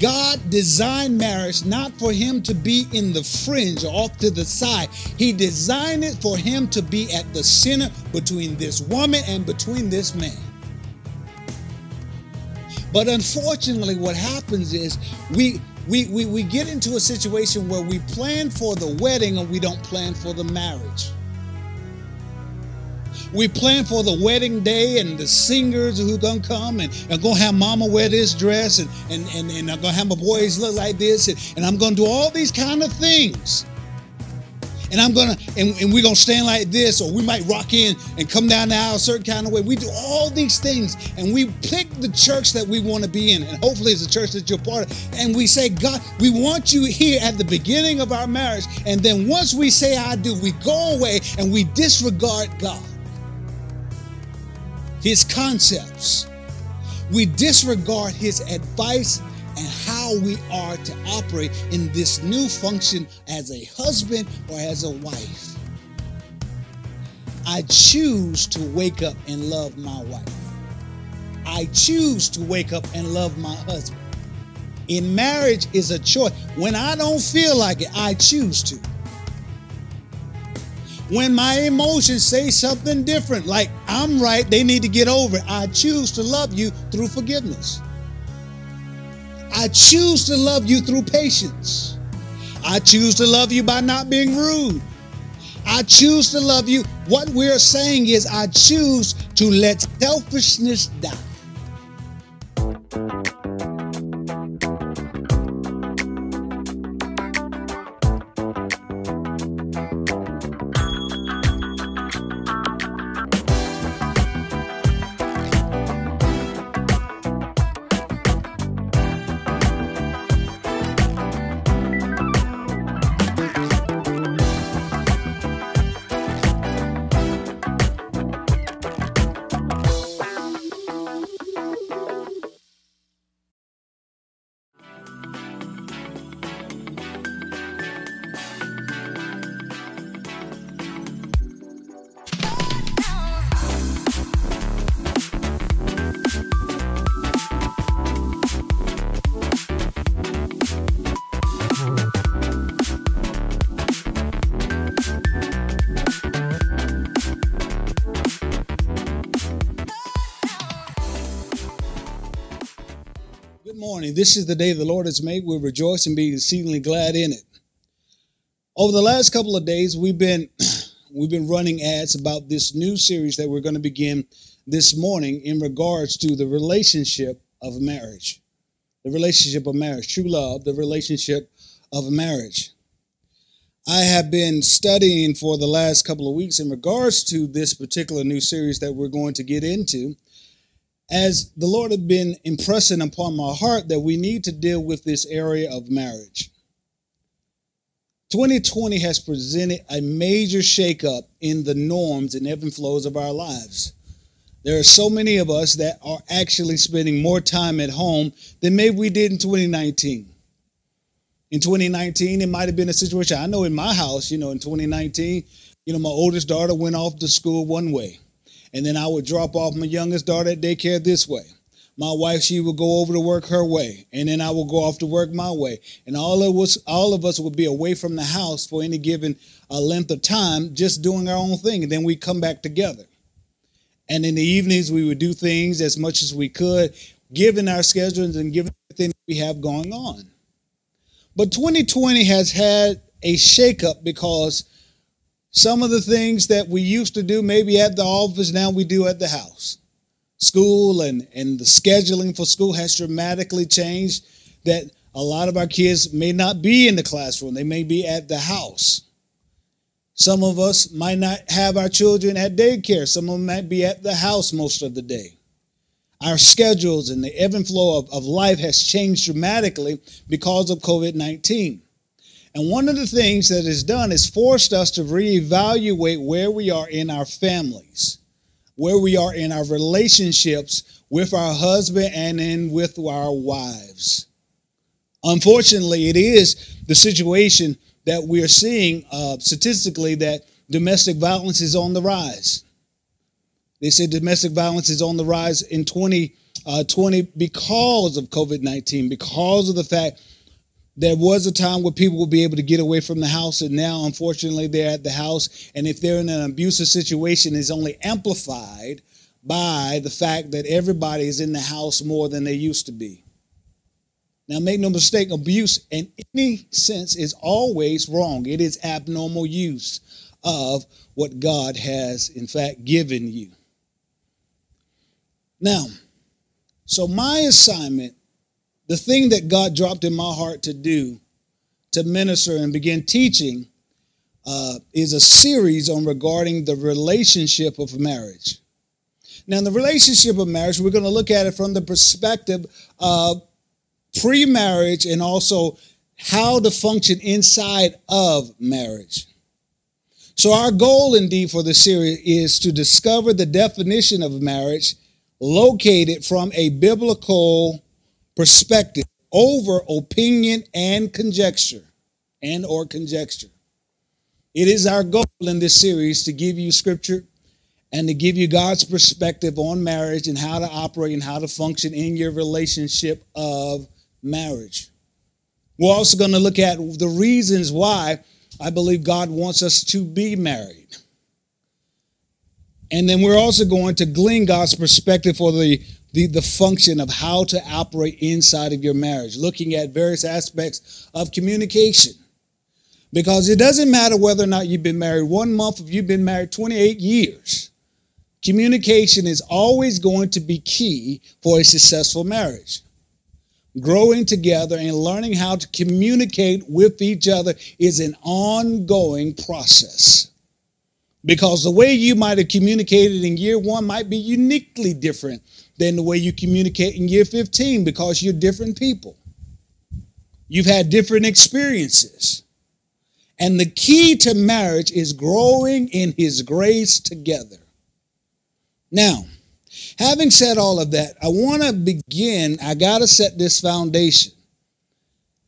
God designed marriage not for him to be in the fringe or off to the side. He designed it for him to be at the center between this woman and between this man. But unfortunately, what happens is we we, we, we get into a situation where we plan for the wedding and we don't plan for the marriage. We plan for the wedding day and the singers who gonna come and I'm gonna have mama wear this dress and and, and, and I'm gonna have my boys look like this and, and I'm gonna do all these kind of things and I'm gonna and, and we're gonna stand like this, or we might rock in and come down the aisle a certain kind of way. We do all these things, and we pick the church that we want to be in, and hopefully it's a church that you're part of. And we say, God, we want you here at the beginning of our marriage, and then once we say I do, we go away and we disregard God, His concepts. We disregard His advice and how we are to operate in this new function as a husband or as a wife. I choose to wake up and love my wife. I choose to wake up and love my husband. In marriage is a choice. When I don't feel like it, I choose to. When my emotions say something different, like I'm right, they need to get over it, I choose to love you through forgiveness. I choose to love you through patience. I choose to love you by not being rude. I choose to love you. What we're saying is, I choose to let selfishness die. This is the day the Lord has made. We'll rejoice and be exceedingly glad in it. Over the last couple of days, we've been we've been running ads about this new series that we're going to begin this morning in regards to the relationship of marriage. The relationship of marriage, true love, the relationship of marriage. I have been studying for the last couple of weeks in regards to this particular new series that we're going to get into as the Lord had been impressing upon my heart that we need to deal with this area of marriage. 2020 has presented a major shakeup in the norms and ebb and flows of our lives. There are so many of us that are actually spending more time at home than maybe we did in 2019. In 2019, it might have been a situation. I know in my house, you know, in 2019, you know, my oldest daughter went off to school one way and then I would drop off my youngest daughter at daycare this way. My wife, she would go over to work her way, and then I would go off to work my way. And all of us, all of us would be away from the house for any given uh, length of time, just doing our own thing, and then we come back together. And in the evenings, we would do things as much as we could, given our schedules and given everything we have going on. But 2020 has had a shakeup because some of the things that we used to do maybe at the office, now we do at the house. School and, and the scheduling for school has dramatically changed that a lot of our kids may not be in the classroom, they may be at the house. Some of us might not have our children at daycare, some of them might be at the house most of the day. Our schedules and the ebb and flow of, of life has changed dramatically because of COVID 19. And one of the things that is done is forced us to reevaluate where we are in our families, where we are in our relationships with our husband and in with our wives. Unfortunately, it is the situation that we are seeing uh, statistically that domestic violence is on the rise. They said domestic violence is on the rise in 2020 uh, because of COVID 19, because of the fact there was a time where people would be able to get away from the house, and now, unfortunately, they're at the house. And if they're in an abusive situation, is only amplified by the fact that everybody is in the house more than they used to be. Now, make no mistake, abuse in any sense is always wrong. It is abnormal use of what God has, in fact, given you. Now, so my assignment the thing that God dropped in my heart to do, to minister and begin teaching, uh, is a series on regarding the relationship of marriage. Now, in the relationship of marriage, we're going to look at it from the perspective of pre marriage and also how to function inside of marriage. So, our goal indeed for this series is to discover the definition of marriage located from a biblical perspective over opinion and conjecture and or conjecture. It is our goal in this series to give you scripture and to give you God's perspective on marriage and how to operate and how to function in your relationship of marriage. We're also going to look at the reasons why I believe God wants us to be married. And then we're also going to glean God's perspective for the the, the function of how to operate inside of your marriage, looking at various aspects of communication. Because it doesn't matter whether or not you've been married one month, if you've been married 28 years, communication is always going to be key for a successful marriage. Growing together and learning how to communicate with each other is an ongoing process. Because the way you might have communicated in year one might be uniquely different than the way you communicate in year 15 because you're different people. You've had different experiences. And the key to marriage is growing in His grace together. Now, having said all of that, I want to begin. I got to set this foundation.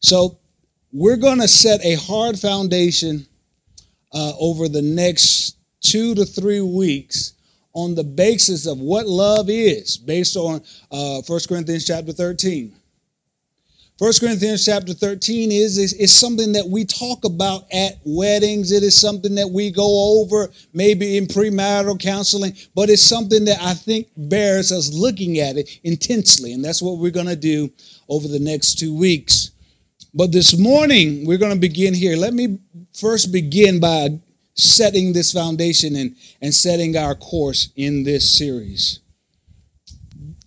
So, we're going to set a hard foundation uh, over the next two to three weeks on the basis of what love is, based on uh, 1 Corinthians chapter 13. 1 Corinthians chapter 13 is, is, is something that we talk about at weddings. It is something that we go over maybe in premarital counseling, but it's something that I think bears us looking at it intensely. And that's what we're going to do over the next two weeks. But this morning, we're going to begin here. Let me first begin by setting this foundation and, and setting our course in this series.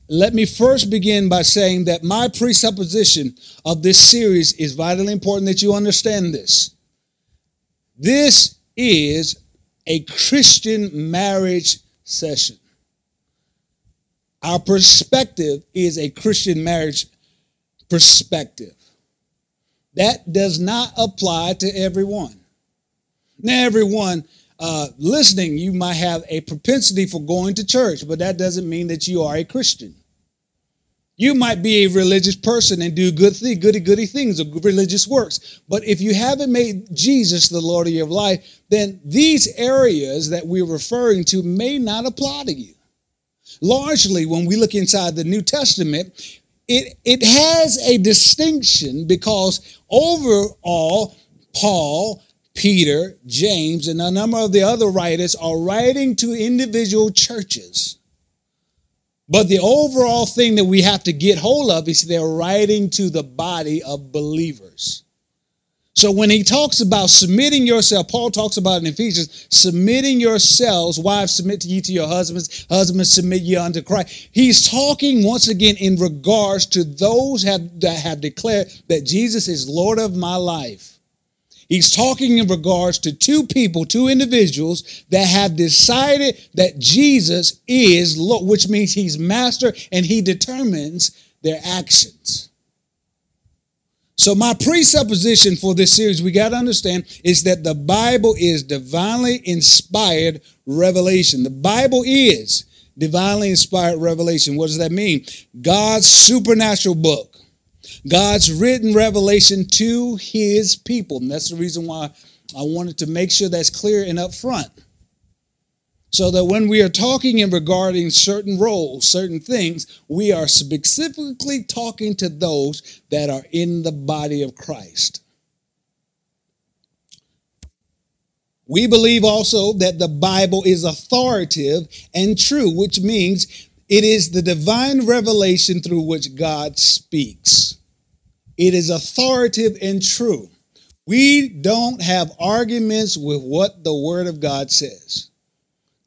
Let me first begin by saying that my presupposition of this series is vitally important that you understand this. This is a Christian marriage session. Our perspective is a Christian marriage perspective. That does not apply to everyone. Now, everyone uh, listening, you might have a propensity for going to church, but that doesn't mean that you are a Christian. You might be a religious person and do good thing, goody goody things or religious works. But if you haven't made Jesus the Lord of your life, then these areas that we're referring to may not apply to you. Largely, when we look inside the New Testament, it, it has a distinction because overall, Paul Peter, James, and a number of the other writers are writing to individual churches. But the overall thing that we have to get hold of is they're writing to the body of believers. So when he talks about submitting yourself, Paul talks about in Ephesians, submitting yourselves, wives submit to you to your husbands, husbands submit you unto Christ. He's talking once again in regards to those have, that have declared that Jesus is Lord of my life. He's talking in regards to two people, two individuals that have decided that Jesus is Lord, which means he's master and he determines their actions. So, my presupposition for this series, we got to understand, is that the Bible is divinely inspired revelation. The Bible is divinely inspired revelation. What does that mean? God's supernatural book. God's written revelation to his people. And that's the reason why I wanted to make sure that's clear and up front. So that when we are talking and regarding certain roles, certain things, we are specifically talking to those that are in the body of Christ. We believe also that the Bible is authoritative and true, which means it is the divine revelation through which God speaks. It is authoritative and true. We don't have arguments with what the Word of God says.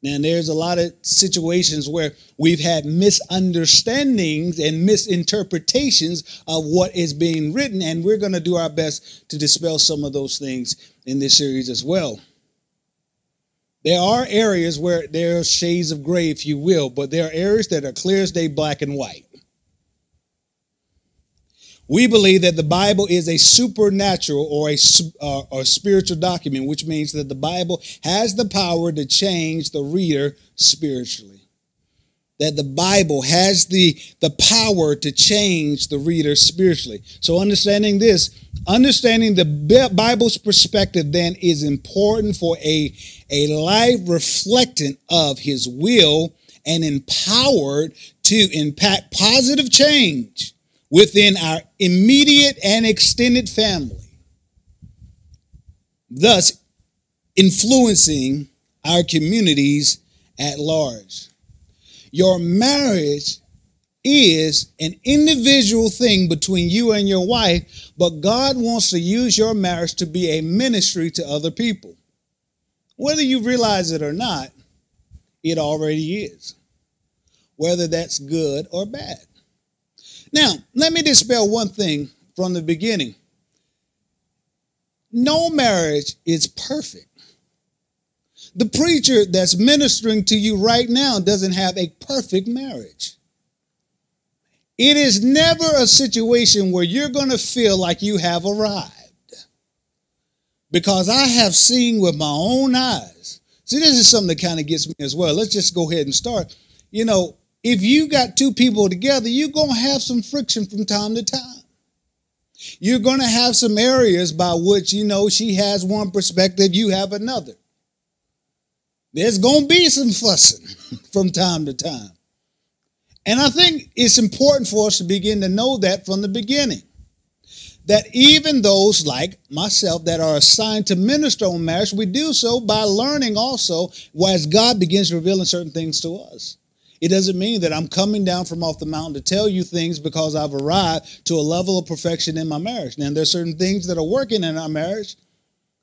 Now, there's a lot of situations where we've had misunderstandings and misinterpretations of what is being written, and we're going to do our best to dispel some of those things in this series as well. There are areas where there are shades of gray, if you will, but there are areas that are clear as day, black and white. We believe that the Bible is a supernatural or a, uh, or spiritual document, which means that the Bible has the power to change the reader spiritually. That the Bible has the, the power to change the reader spiritually. So, understanding this, understanding the Bible's perspective then is important for a, a life reflectant of His will and empowered to impact positive change within our immediate and extended family, thus influencing our communities at large. Your marriage is an individual thing between you and your wife, but God wants to use your marriage to be a ministry to other people. Whether you realize it or not, it already is, whether that's good or bad. Now, let me dispel one thing from the beginning. No marriage is perfect. The preacher that's ministering to you right now doesn't have a perfect marriage. It is never a situation where you're going to feel like you have arrived. Because I have seen with my own eyes. See, this is something that kind of gets me as well. Let's just go ahead and start. You know, if you got two people together, you're going to have some friction from time to time. You're going to have some areas by which, you know, she has one perspective, you have another. There's going to be some fussing from time to time. And I think it's important for us to begin to know that from the beginning. That even those like myself that are assigned to minister on marriage, we do so by learning also as God begins revealing certain things to us. It doesn't mean that I'm coming down from off the mountain to tell you things because I've arrived to a level of perfection in my marriage. Now, there's certain things that are working in our marriage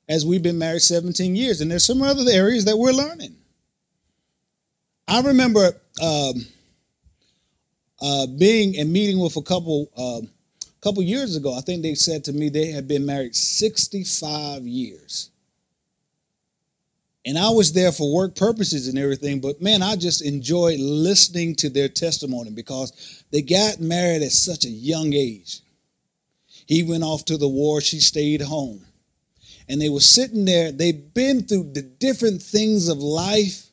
as we've been married 17 years, and there's some other areas that we're learning. I remember um, uh, being and meeting with a couple uh, couple years ago. I think they said to me they had been married 65 years. And I was there for work purposes and everything, but man, I just enjoyed listening to their testimony because they got married at such a young age. He went off to the war, she stayed home. And they were sitting there, they've been through the different things of life.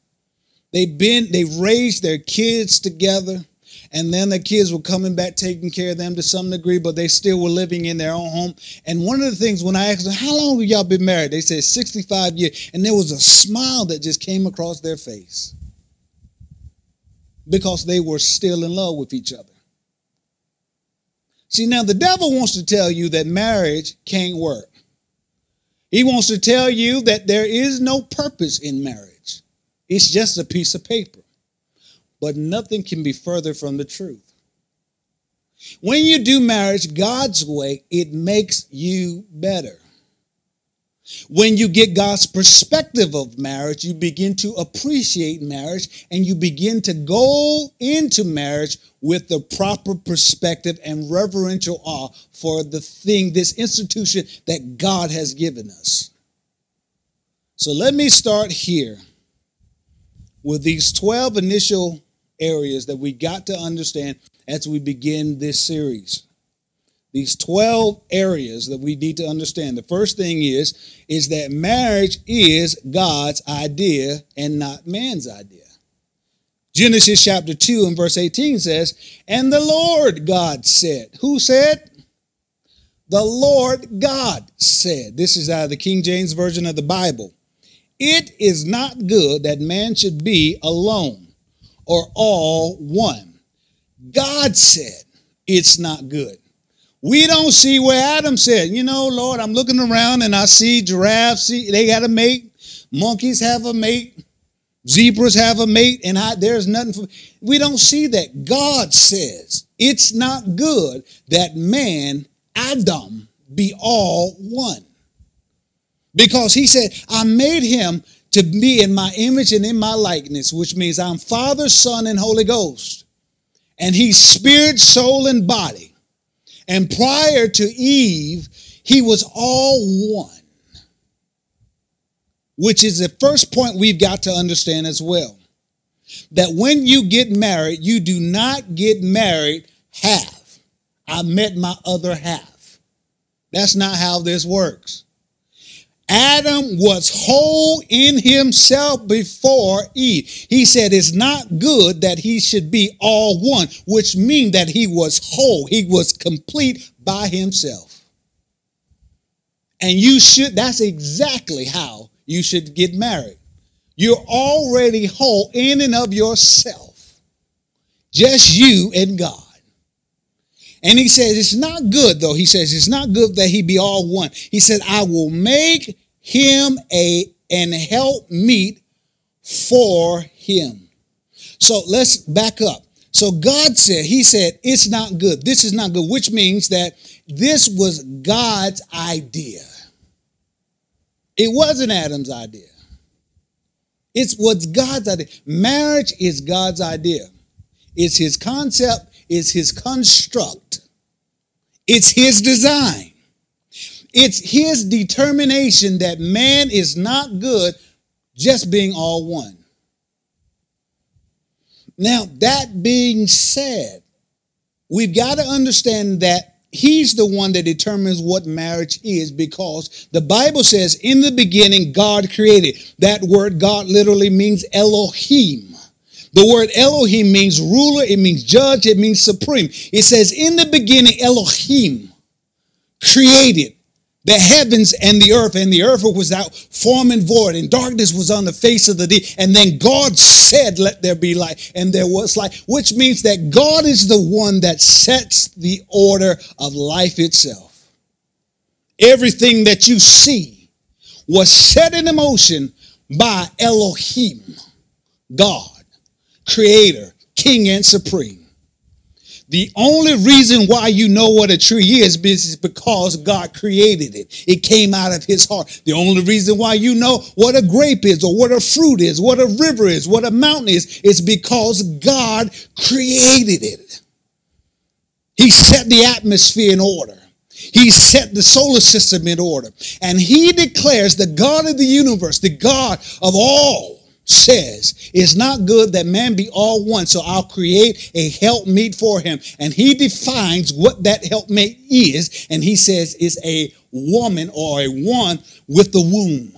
They've been, they've raised their kids together and then the kids were coming back taking care of them to some degree, but they still were living in their own home. And one of the things when I asked them, How long have y'all been married? They said 65 years. And there was a smile that just came across their face because they were still in love with each other. See, now the devil wants to tell you that marriage can't work. He wants to tell you that there is no purpose in marriage, it's just a piece of paper but nothing can be further from the truth. When you do marriage God's way, it makes you better. When you get God's perspective of marriage, you begin to appreciate marriage and you begin to go into marriage with the proper perspective and reverential awe for the thing, this institution that God has given us. So let me start here with these 12 initial areas that we got to understand as we begin this series. These 12 areas that we need to understand. The first thing is is that marriage is God's idea and not man's idea. Genesis chapter 2 and verse 18 says, "And the Lord God said, who said? The Lord God said. This is out of the King James version of the Bible. It is not good that man should be alone or all one. God said it's not good. We don't see where Adam said, you know, Lord, I'm looking around and I see giraffes, see, they got a mate, monkeys have a mate, zebras have a mate, and I, there's nothing for we don't see that. God says it's not good that man, Adam, be all one. Because he said, I made him to be in my image and in my likeness, which means I'm Father, Son, and Holy Ghost. And he's spirit, soul, and body. And prior to Eve, he was all one. Which is the first point we've got to understand as well. That when you get married, you do not get married half. I met my other half. That's not how this works. Adam was whole in himself before Eve. He said it's not good that he should be all one, which means that he was whole. He was complete by himself. And you should, that's exactly how you should get married. You're already whole in and of yourself. Just you and God. And he says, it's not good though. He says, it's not good that he be all one. He said, I will make him a and help meet for him. So let's back up. So God said, He said, it's not good. This is not good, which means that this was God's idea. It wasn't Adam's idea. It's what's God's idea. Marriage is God's idea. It's his concept, it's his construct, it's his design. It's his determination that man is not good just being all one. Now, that being said, we've got to understand that he's the one that determines what marriage is because the Bible says, in the beginning, God created. That word God literally means Elohim. The word Elohim means ruler, it means judge, it means supreme. It says, in the beginning, Elohim created the heavens and the earth, and the earth was out form and void, and darkness was on the face of the deep. And then God said, Let there be light, and there was light, which means that God is the one that sets the order of life itself. Everything that you see was set in motion by Elohim, God, creator, king, and supreme. The only reason why you know what a tree is is because God created it. It came out of his heart. The only reason why you know what a grape is or what a fruit is, what a river is, what a mountain is, is because God created it. He set the atmosphere in order. He set the solar system in order. And he declares the God of the universe, the God of all, says it's not good that man be all one so i'll create a helpmeet for him and he defines what that helpmate is and he says it's a woman or a one with the womb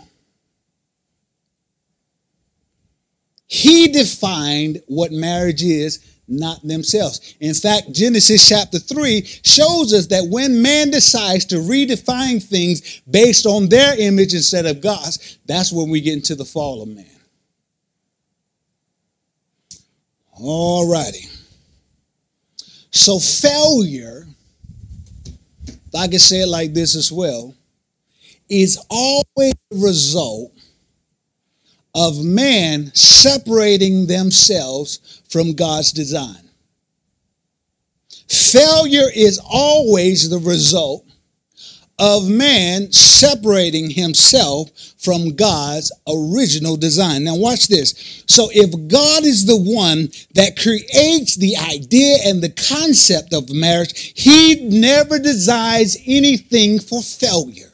he defined what marriage is not themselves. In fact, Genesis chapter 3 shows us that when man decides to redefine things based on their image instead of God's, that's when we get into the fall of man. All righty. So failure, I can say it like this as well, is always the result of man separating themselves from God's design. Failure is always the result of man separating himself from God's original design. Now, watch this. So, if God is the one that creates the idea and the concept of marriage, he never designs anything for failure.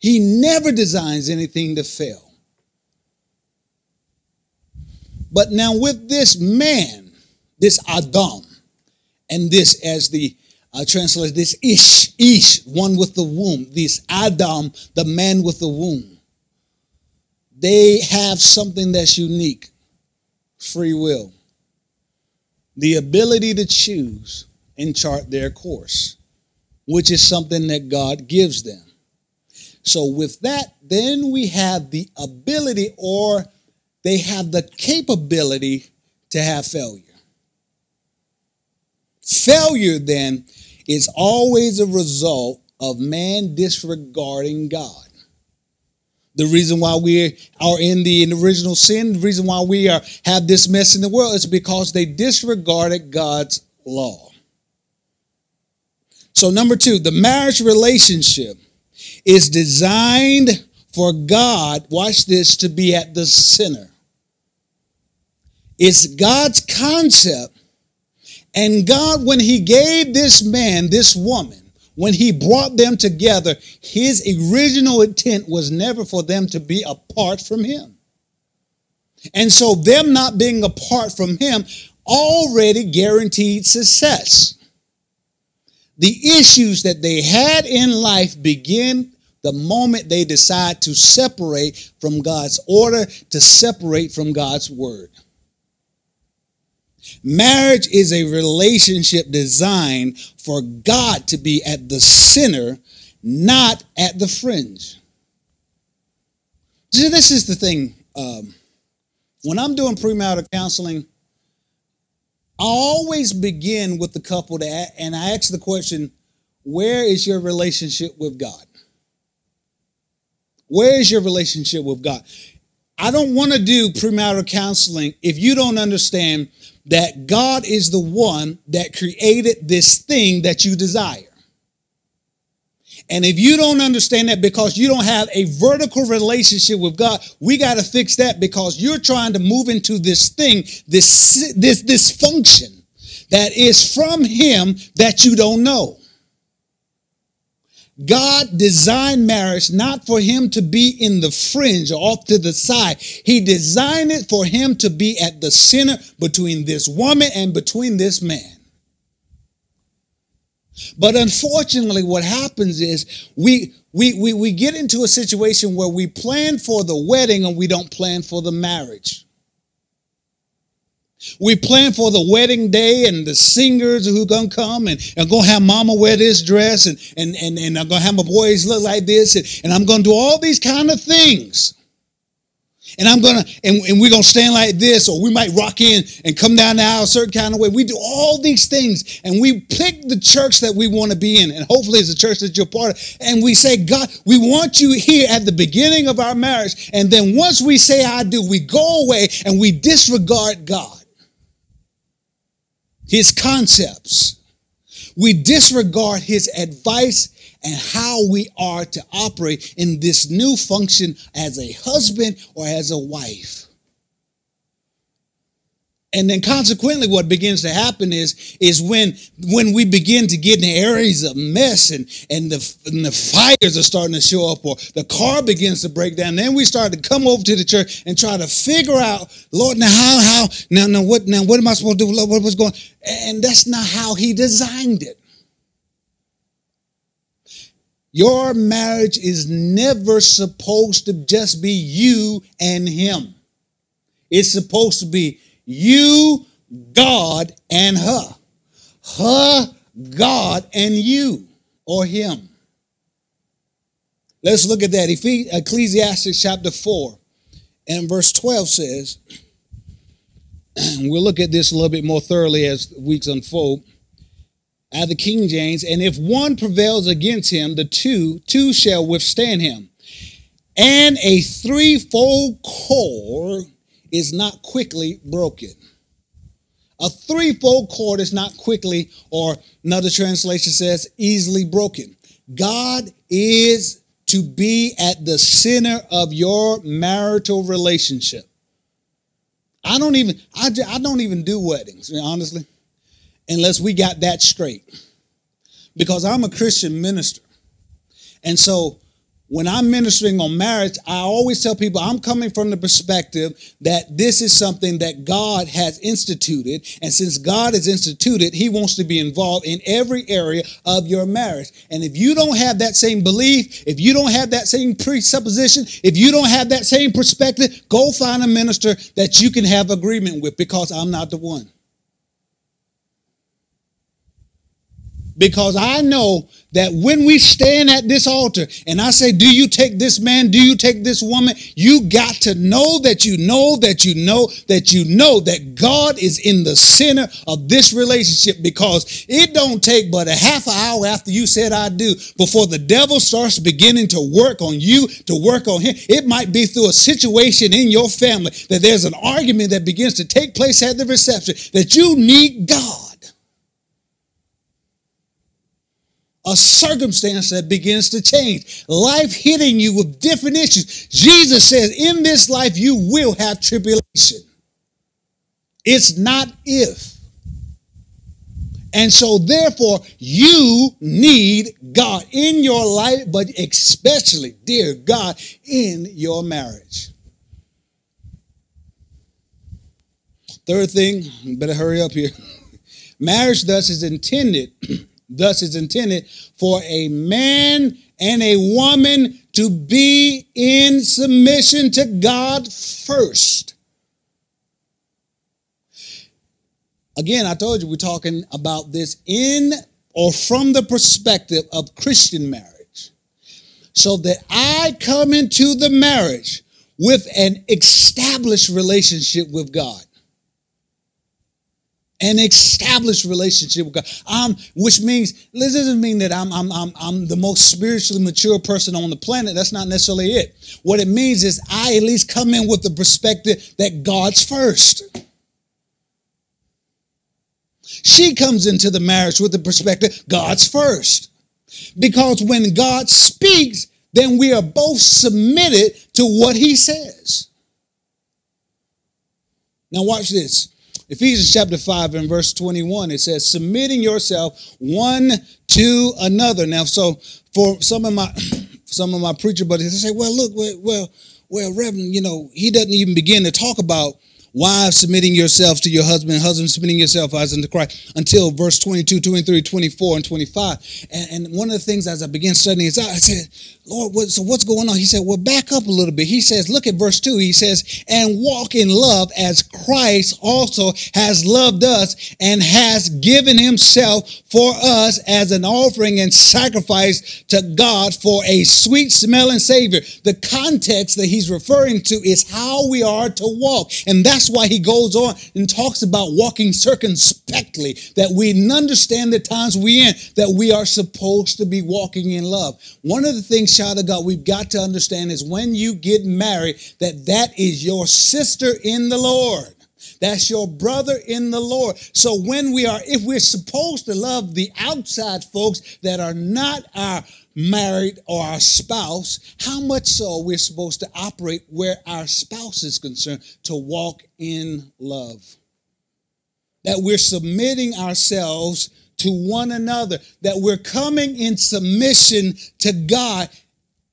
He never designs anything to fail. But now, with this man, this Adam, and this as the uh, translate this ish ish one with the womb. This adam the man with the womb. They have something that's unique. Free will. The ability to choose and chart their course which is something that god gives them. So, with that, then we have the ability or they have the capability to have failure. Failure, then, is always a result of man disregarding God. The reason why we are in the original sin, the reason why we are have this mess in the world is because they disregarded God's law. So number 2, the marriage relationship is designed for God, watch this, to be at the center. It's God's concept. And God, when He gave this man, this woman, when He brought them together, His original intent was never for them to be apart from Him. And so, them not being apart from Him already guaranteed success. The issues that they had in life begin the moment they decide to separate from God's order, to separate from God's word. Marriage is a relationship designed for God to be at the center, not at the fringe. See, this is the thing. Um, when I'm doing premarital counseling, I always begin with the couple and I ask the question, where is your relationship with God? Where is your relationship with God? I don't want to do premarital counseling if you don't understand that God is the one that created this thing that you desire. And if you don't understand that because you don't have a vertical relationship with God, we got to fix that because you're trying to move into this thing, this this this function that is from him that you don't know. God designed marriage not for him to be in the fringe or off to the side. He designed it for him to be at the center between this woman and between this man. But unfortunately, what happens is we, we, we, we get into a situation where we plan for the wedding and we don't plan for the marriage. We plan for the wedding day and the singers who gonna come and, and gonna have mama wear this dress and, and, and, and I'm gonna have my boys look like this and, and I'm gonna do all these kind of things. And I'm gonna and, and we're gonna stand like this, or we might rock in and come down the aisle a certain kind of way. We do all these things and we pick the church that we want to be in, and hopefully it's a church that you're part of. And we say, God, we want you here at the beginning of our marriage. And then once we say I do, we go away and we disregard God his concepts. We disregard his advice and how we are to operate in this new function as a husband or as a wife. And then consequently, what begins to happen is, is when, when we begin to get in areas of mess and, and, the, and the fires are starting to show up or the car begins to break down, then we start to come over to the church and try to figure out, Lord, now how, how, now, now what, now what am I supposed to do? Lord, what was going And that's not how he designed it. Your marriage is never supposed to just be you and him. It's supposed to be you, God, and her. Her, God, and you, or him. Let's look at that. Ecclesiastes chapter 4 and verse 12 says, we'll look at this a little bit more thoroughly as weeks unfold. At the King James, and if one prevails against him, the two, two shall withstand him. And a threefold cord is not quickly broken. A threefold cord is not quickly, or another translation says, easily broken. God is to be at the center of your marital relationship. I don't even I, I don't even do weddings, honestly, unless we got that straight. Because I'm a Christian minister. And so when I'm ministering on marriage, I always tell people I'm coming from the perspective that this is something that God has instituted. And since God has instituted, He wants to be involved in every area of your marriage. And if you don't have that same belief, if you don't have that same presupposition, if you don't have that same perspective, go find a minister that you can have agreement with because I'm not the one. Because I know that when we stand at this altar and I say, Do you take this man? Do you take this woman? You got to know that you know that you know that you know that God is in the center of this relationship because it don't take but a half an hour after you said I do before the devil starts beginning to work on you, to work on him. It might be through a situation in your family that there's an argument that begins to take place at the reception that you need God. A circumstance that begins to change. Life hitting you with different issues. Jesus says, in this life, you will have tribulation. It's not if. And so, therefore, you need God in your life, but especially, dear God, in your marriage. Third thing, better hurry up here. Marriage, thus, is intended Thus, is intended for a man and a woman to be in submission to God first. Again, I told you we're talking about this in or from the perspective of Christian marriage. So that I come into the marriage with an established relationship with God an established relationship with God. Um, which means this doesn't mean that I'm, I'm I'm I'm the most spiritually mature person on the planet. That's not necessarily it. What it means is I at least come in with the perspective that God's first. She comes into the marriage with the perspective God's first. Because when God speaks, then we are both submitted to what he says. Now watch this. Ephesians chapter 5 and verse 21, it says, submitting yourself one to another. Now, so for some of my some of my preacher buddies, they say, well, look, well, well, well, Reverend, you know, he doesn't even begin to talk about wives submitting yourselves to your husband, husband submitting yourself as unto Christ until verse 22, 23, 24, and 25. And, and one of the things as I began studying this I said, Lord, what, so what's going on? He said, well, back up a little bit. He says, look at verse 2. He says, and walk in love as Christ also has loved us and has given himself for us as an offering and sacrifice to God for a sweet smelling Savior. The context that he's referring to is how we are to walk. And that's why he goes on and talks about walking circumspectly, that we understand the times we in, that we are supposed to be walking in love. One of the things child of God, we've got to understand is when you get married, that that is your sister in the Lord. That's your brother in the Lord. So when we are, if we're supposed to love the outside folks that are not our married or our spouse, how much so we're supposed to operate where our spouse is concerned to walk in love. That we're submitting ourselves to one another, that we're coming in submission to God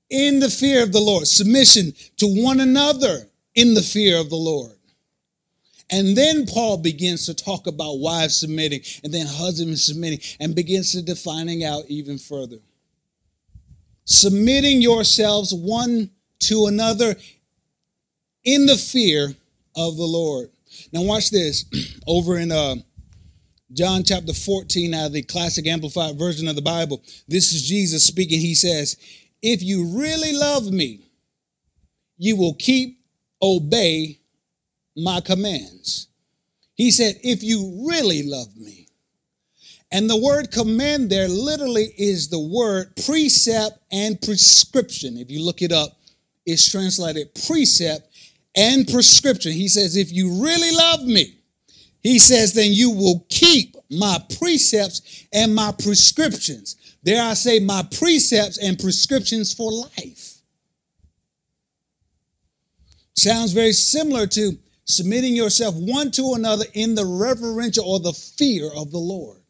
in the fear of the Lord, submission to one another in the fear of the Lord. And then Paul begins to talk about wives submitting and then husbands submitting and begins to defining out even further. Submitting yourselves one to another in the fear of the Lord. Now watch this over in uh, John chapter 14 out of the classic amplified version of the Bible. This is Jesus speaking. He says, if you really love me, you will keep, obey my commands. He said, if you really love me. And the word command there literally is the word precept and prescription. If you look it up, it's translated precept and prescription. He says, if you really love me, he says, then you will keep my precepts and my prescriptions There I say, my precepts and prescriptions for life. Sounds very similar to submitting yourself one to another in the reverential or the fear of the Lord.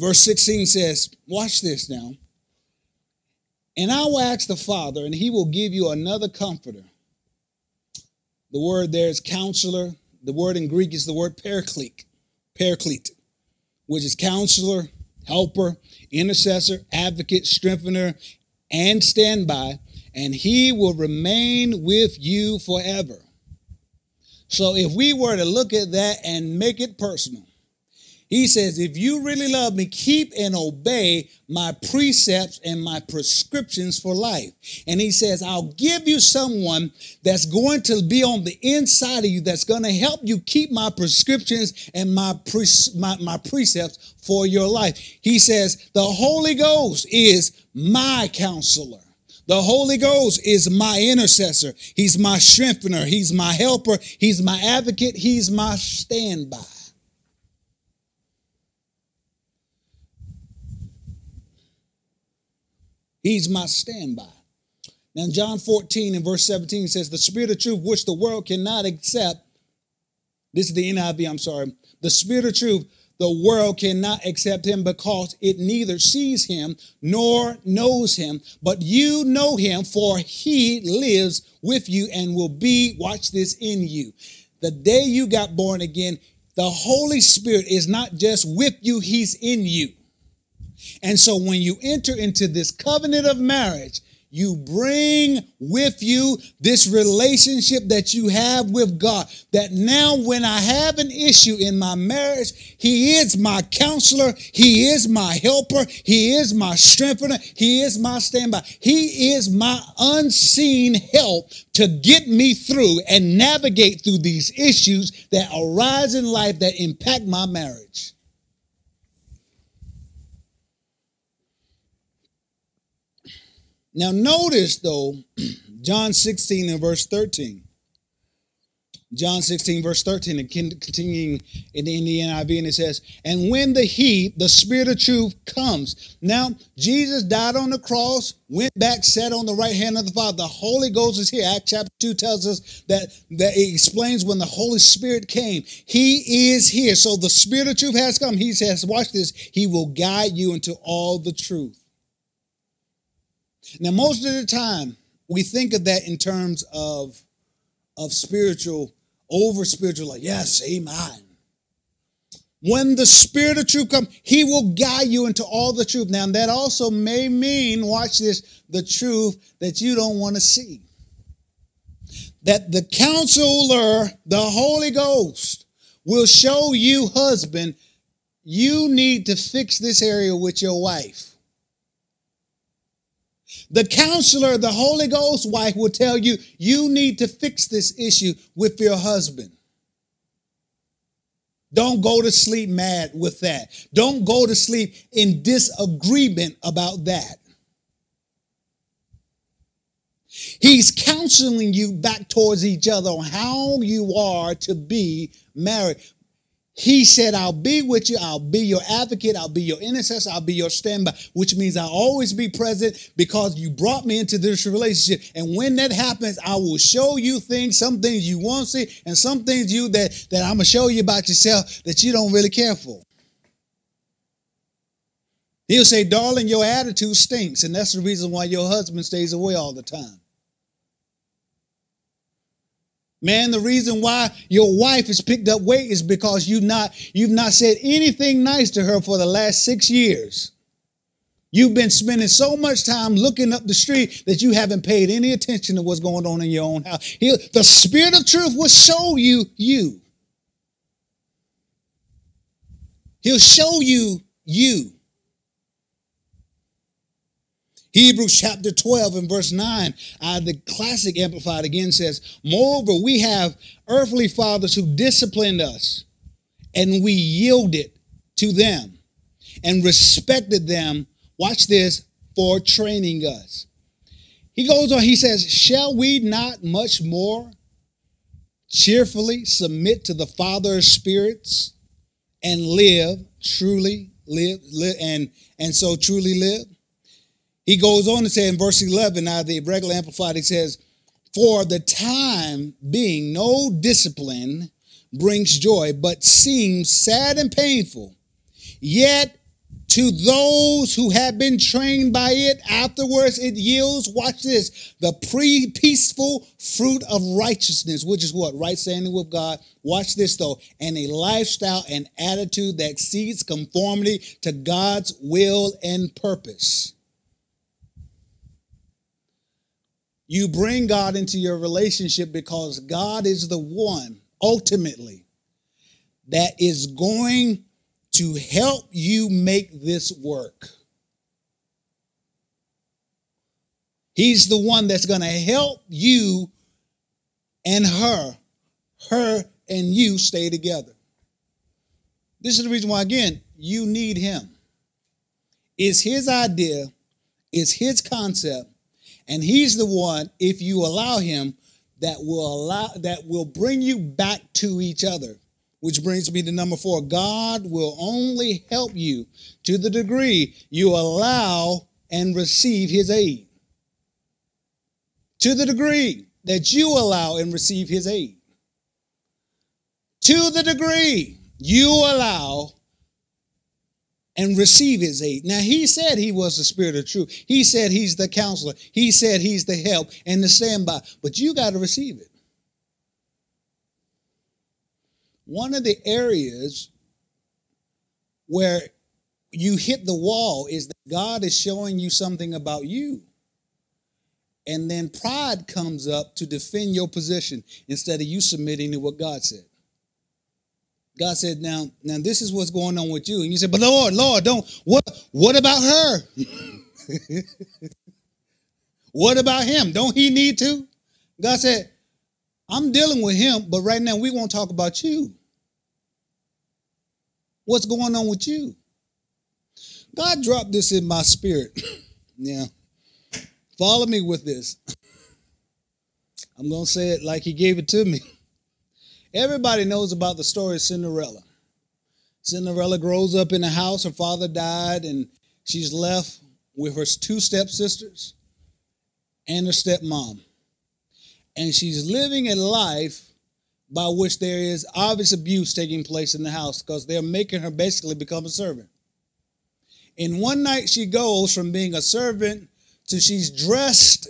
Verse 16 says, Watch this now. And I will ask the Father, and he will give you another comforter. The word there is counselor. The word in Greek is the word paraclete, paraclete, which is counselor, helper, intercessor, advocate, strengthener, and standby, and he will remain with you forever. So if we were to look at that and make it personal, He says, If you really love me, keep and obey my precepts and my prescriptions for life. And he says, I'll give you someone that's going to be on the inside of you that's going to help you keep my prescriptions and my, pre- my, my precepts for your life. He says, The Holy Ghost is my counselor. The Holy Ghost is my intercessor. He's my strengthener. He's my helper. He's my advocate. He's my standby. He's my standby. Now, John 14 and verse 17 says, The Spirit of truth, which the world cannot accept. This is the NIV, I'm sorry. The Spirit of truth, the world cannot accept him because it neither sees him nor knows him. But you know him, for he lives with you and will be, watch this, in you. The day you got born again, the Holy Spirit is not just with you, he's in you. And so when you enter into this covenant of marriage, you bring with you this relationship that you have with God. That now, when I have an issue in my marriage, He is my counselor, He is my helper, He is my strengthener, He is my standby, He is my unseen help to get me through and navigate through these issues that arise in life that impact my marriage. Now, notice though, John 16 and verse 13. John 16, verse 13, and continuing in the, in the NIV, and it says, And when the He, the Spirit of truth, comes. Now, Jesus died on the cross, went back, sat on the right hand of the Father. The Holy Ghost is here. Acts chapter 2 tells us that, that it explains when the Holy Spirit came. He is here. So the Spirit of truth has come. He says, Watch this, He will guide you into all the truth. Now, most of the time, we think of that in terms of, of spiritual, over spiritual, like, yes, amen. When the Spirit of truth comes, He will guide you into all the truth. Now, that also may mean, watch this, the truth that you don't want to see. That the counselor, the Holy Ghost, will show you, husband, you need to fix this area with your wife. The counselor, the Holy Ghost wife will tell you, you need to fix this issue with your husband. Don't go to sleep mad with that. Don't go to sleep in disagreement about that. He's counseling you back towards each other on how you are to be married. He said, I'll be with you. I'll be your advocate. I'll be your intercessor. I'll be your standby, which means I'll always be present because you brought me into this relationship. And when that happens, I will show you things, some things you won't see, and some things you that, that I'm going to show you about yourself that you don't really care for. He'll say, darling, your attitude stinks. And that's the reason why your husband stays away all the time. Man, the reason why your wife has picked up weight is because you've not, you've not said anything nice to her for the last six years. You've been spending so much time looking up the street that you haven't paid any attention to what's going on in your own house. He'll, the Spirit of truth will show you you. He'll show you you. Hebrews chapter 12 and verse 9, uh, the classic amplified again says, Moreover, we have earthly fathers who disciplined us, and we yielded to them and respected them. Watch this for training us. He goes on, he says, Shall we not much more cheerfully submit to the Father of spirits and live truly, live, live and, and so truly live? He goes on to say in verse 11, now the regular amplified, he says, For the time being, no discipline brings joy, but seems sad and painful. Yet to those who have been trained by it, afterwards it yields, watch this, the pre peaceful fruit of righteousness, which is what? Right standing with God. Watch this though, and a lifestyle and attitude that seeks conformity to God's will and purpose. You bring God into your relationship because God is the one ultimately that is going to help you make this work. He's the one that's going to help you and her, her and you stay together. This is the reason why, again, you need him. It's his idea, it's his concept, and he's the one, if you allow him, that will allow that will bring you back to each other. Which brings me to number four. God will only help you to the degree you allow and receive his aid. To the degree that you allow and receive his aid. To the degree you allow and receive his aid. Now, he said he was the spirit of truth. He said he's the counselor. He said he's the help and the standby. But you got to receive it. One of the areas where you hit the wall is that God is showing you something about you. And then pride comes up to defend your position instead of you submitting to what God said. God said, "Now, now this is what's going on with you." And you said, "But Lord, Lord, don't. What? What about her? what about him? Don't he need to?" God said, "I'm dealing with him, but right now we won't talk about you. What's going on with you?" God dropped this in my spirit. yeah, follow me with this. I'm gonna say it like He gave it to me. Everybody knows about the story of Cinderella. Cinderella grows up in a house. Her father died, and she's left with her two stepsisters and her stepmom. And she's living a life by which there is obvious abuse taking place in the house because they're making her basically become a servant. In one night, she goes from being a servant to she's dressed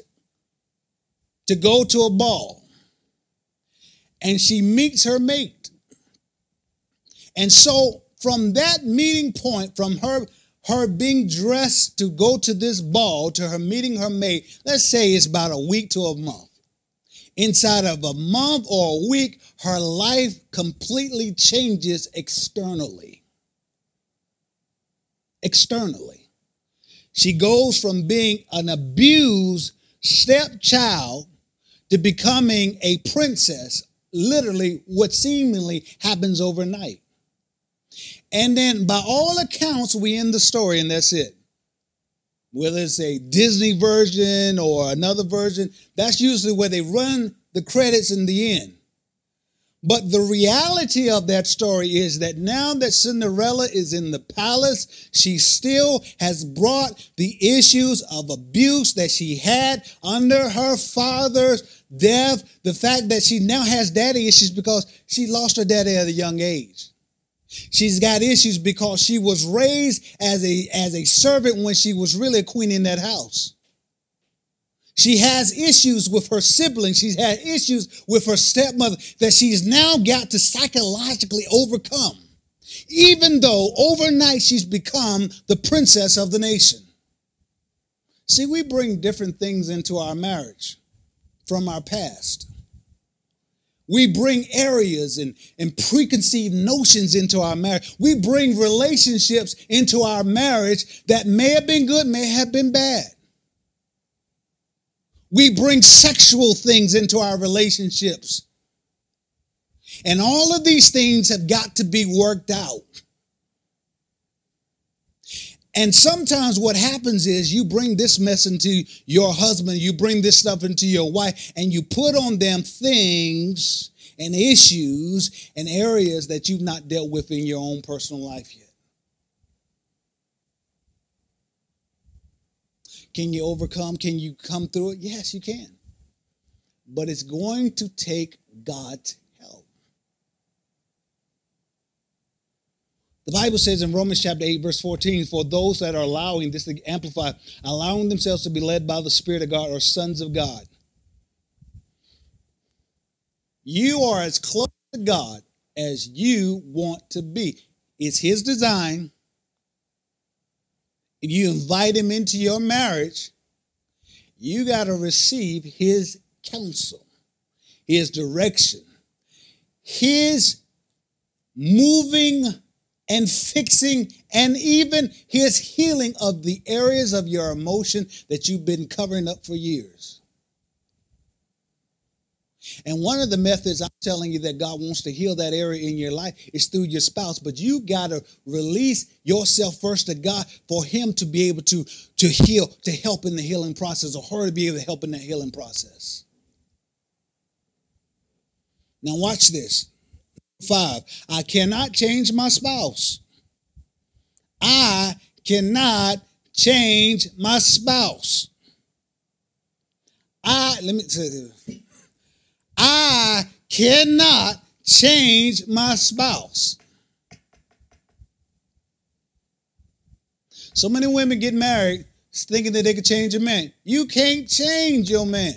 to go to a ball and she meets her mate. And so from that meeting point, from her her being dressed to go to this ball to her meeting her mate, let's say it's about a week to a month. Inside of a month or a week, her life completely changes externally. Externally. She goes from being an abused stepchild to becoming a princess, literally what seemingly happens overnight. And then, by all accounts, we end the story and that's it. Whether it's a Disney version or another version, that's usually where they run the credits in the end. But the reality of that story is that now that Cinderella is in the palace, she still has brought the issues of abuse that she had under her father's death. The fact that she now has daddy issues because she lost her daddy at a young age. She's got issues because she was raised as a, as a servant when she was really a queen in that house. She has issues with her siblings. She's had issues with her stepmother that she's now got to psychologically overcome, even though overnight she's become the princess of the nation. See, we bring different things into our marriage from our past. We bring areas and, and preconceived notions into our marriage. We bring relationships into our marriage that may have been good, may have been bad. We bring sexual things into our relationships. And all of these things have got to be worked out. And sometimes what happens is you bring this mess into your husband, you bring this stuff into your wife, and you put on them things and issues and areas that you've not dealt with in your own personal life yet. Can you overcome? Can you come through it? Yes, you can. But it's going to take God's help. The Bible says in Romans chapter 8, verse 14, for those that are allowing, this to amplify, allowing themselves to be led by the Spirit of God are sons of God. You are as close to God as you want to be. It's His design if you invite him into your marriage, you got to receive his counsel, his direction, his moving and fixing and even his healing of the areas of your emotion that you've been covering up for years. And one of the methods I'm telling you that God wants to heal that area in your life is through your spouse. But you got to release yourself first to God for Him to be able to, to heal, to help in the healing process, or her to be able to help in the healing process. Now, watch this. Five, I cannot change my spouse. I cannot change my spouse. I, let me say this. I cannot change my spouse. So many women get married thinking that they can change a man. You can't change your man.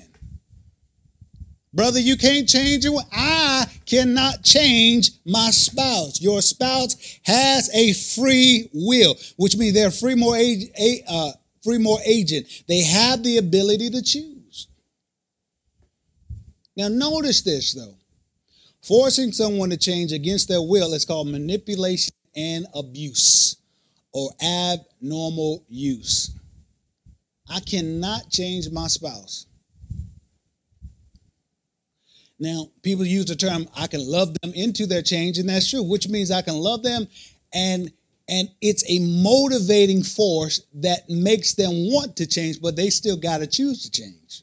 Brother, you can't change your I cannot change my spouse. Your spouse has a free will, which means they're free more uh, free more agent. They have the ability to choose. Now, notice this though. Forcing someone to change against their will is called manipulation and abuse or abnormal use. I cannot change my spouse. Now, people use the term I can love them into their change, and that's true, which means I can love them and and it's a motivating force that makes them want to change, but they still got to choose to change.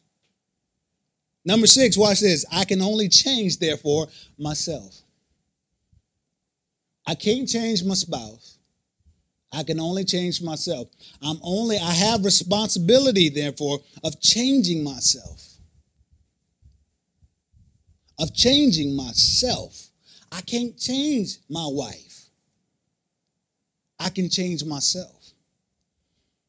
Number six, watch this. I can only change, therefore, myself. I can't change my spouse. I can only change myself. I'm only, I have responsibility, therefore, of changing myself of changing myself. I can't change my wife. I can change myself.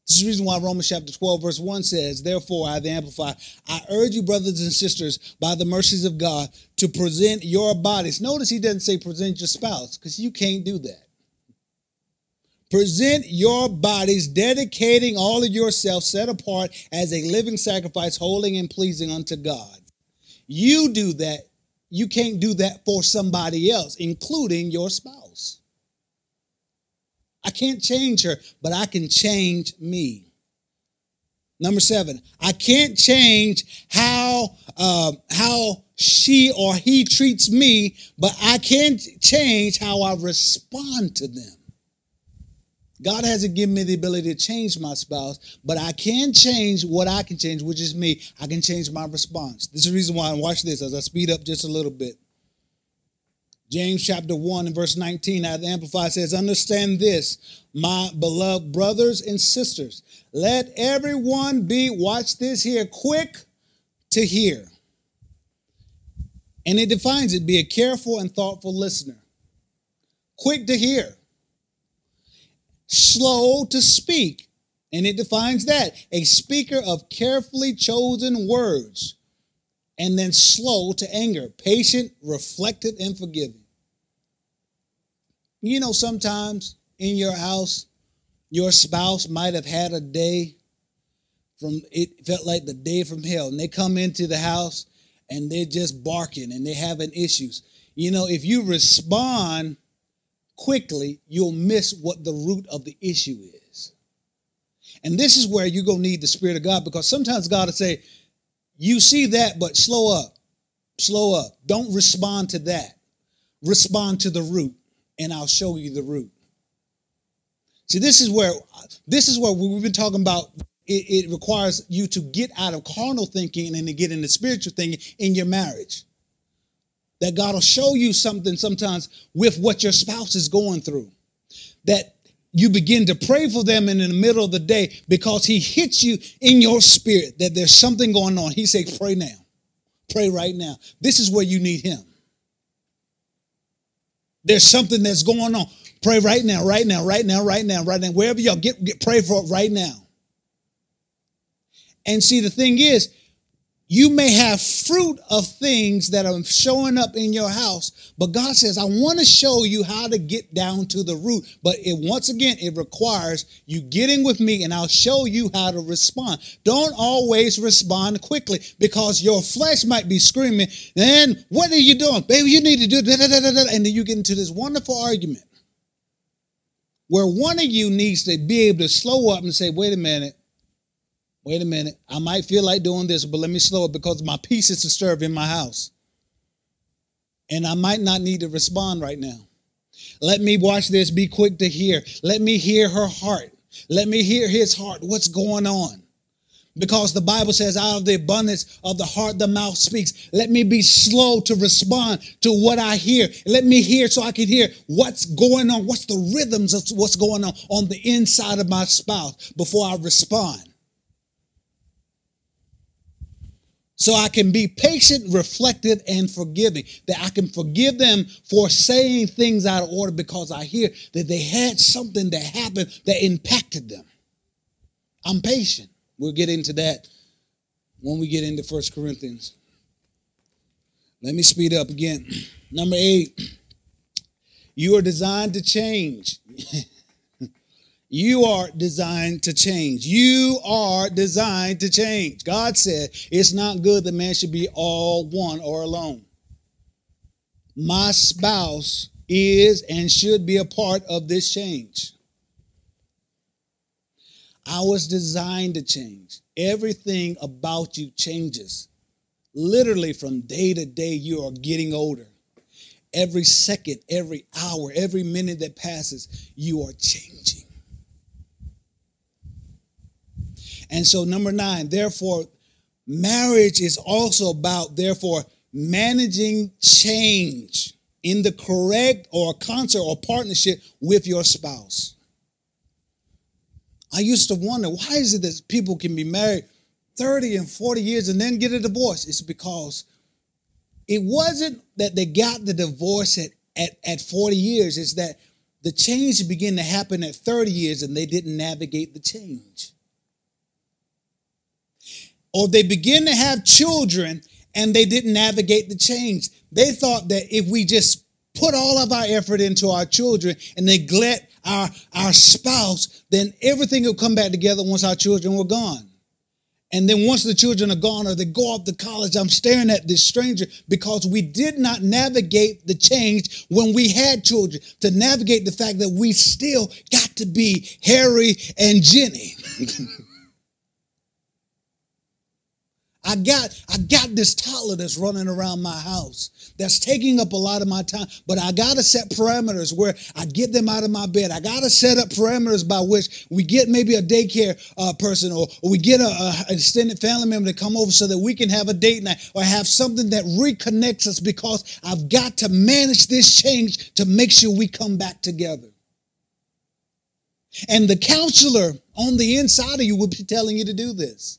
This is the reason why Romans chapter 12, verse 1 says, Therefore, I, the Amplify, I urge you, brothers and sisters, by the mercies of God, to present your bodies. Notice he doesn't say present your spouse, because you can't do that. Present your bodies, dedicating all of yourself set apart as a living sacrifice, holy and pleasing unto God. You do that you can't do that for somebody else, including your spouse. I can't change her, but I can change me. Number seven, I can't change how uh, how she or he treats me, but I can change how I respond to them. God hasn't given me the ability to change my spouse, but I can change what I can change, which is me. I can change my response. This is the reason why, and watch this as I speed up just a little bit. James chapter 1 and verse 19 out of the Amplified says, Understand this, my beloved brothers and sisters. Let everyone be, watch this here, quick to hear. And it defines it be a careful and thoughtful listener. Quick to hear slow to speak. And it defines that a speaker of carefully chosen words, and then slow to anger, patient, reflective, and forgiving. You know, sometimes in your house, your spouse might have had a day from it felt like the day from hell, and they come into the house and they're just barking and they're having issues. You know, if you respond quickly, you'll miss what the root of the issue is. And this is where you're going to need the Spirit of God because sometimes God will say, You see that, but slow up, slow up. Don't respond to that. Respond to the root, and I'll show you the root. See, this is where this is where we've been talking about. It, it requires you to get out of carnal thinking and to get into spiritual thinking in your marriage that God will show you something sometimes with what your spouse is going through. That you begin to pray for them in the middle of the day because he hits you in your spirit that there's something going on. He says, Pray now. Pray right now. This is where you need him. There's something that's going on. Pray right now, right now, right now, right now, right now. Wherever y'all get, get pray for it right now. And see, the thing is, you may have fruit of things that are showing up in your house, but God says, I want to show you how to get down to the root. But it once again, it requires you getting with me and I'll show you how to respond. Don't always respond quickly because your flesh might be screaming, then what are you doing? Baby, you need to do da, da, da, da, and then you get into this wonderful argument. where one of you needs to be able to slow up and say, wait a minute, wait a minute, I might feel like doing this, but let me slow it because my peace is disturbed in my house. And I might not need to respond right now. Let me watch this, be quick to hear. Let me hear her heart. Let me hear his heart. What's going on? Because the Bible says, out of the abundance of the heart, the mouth speaks. Let me be slow to respond to what I hear. Let me hear so I can hear what's going on, what's the rhythms of what's going on on the inside of my spouse before I respond. So I can be patient, reflective, and forgiving. That I can forgive them for saying things out of order because I hear that they had something that happened that impacted them. I'm patient. We'll get into that when we get into First Corinthians. Let me speed up again. Number eight, you are designed to change. you are designed to change. You are designed to change. God said it's not good that man should be all one or alone. My spouse is and should be a part of this change. I was designed to change. Everything about you changes. Literally, from day to day, you are getting older. Every second, every hour, every minute that passes, you are changing. And so, number nine, therefore, marriage is also about, therefore, managing change in the correct or concert or partnership with your spouse. I used to wonder why is it that people can be married 30 and 40 years and then get a divorce? It's because it wasn't that they got the divorce at, at, at 40 years, it's that the change began to happen at 30 years and they didn't navigate the change. Or they begin to have children and they didn't navigate the change. They thought that if we just put all of our effort into our children and neglect our, our spouse, then everything will come back together once our children were gone. And then once the children are gone or they go off to college, I'm staring at this stranger because we did not navigate the change when we had children to navigate the fact that we still got to be Harry and Jenny. I got I got this toddler that's running around my house that's taking up a lot of my time, but I got to set parameters where I get them out of my bed. I got to set up parameters by which we get maybe a daycare uh, person or, or, we get a, a extended family member to come over so that we can have a date night or have something that reconnects us because I've got to manage this change to make sure we come back together. And the counselor on the inside of you will be telling you to do this.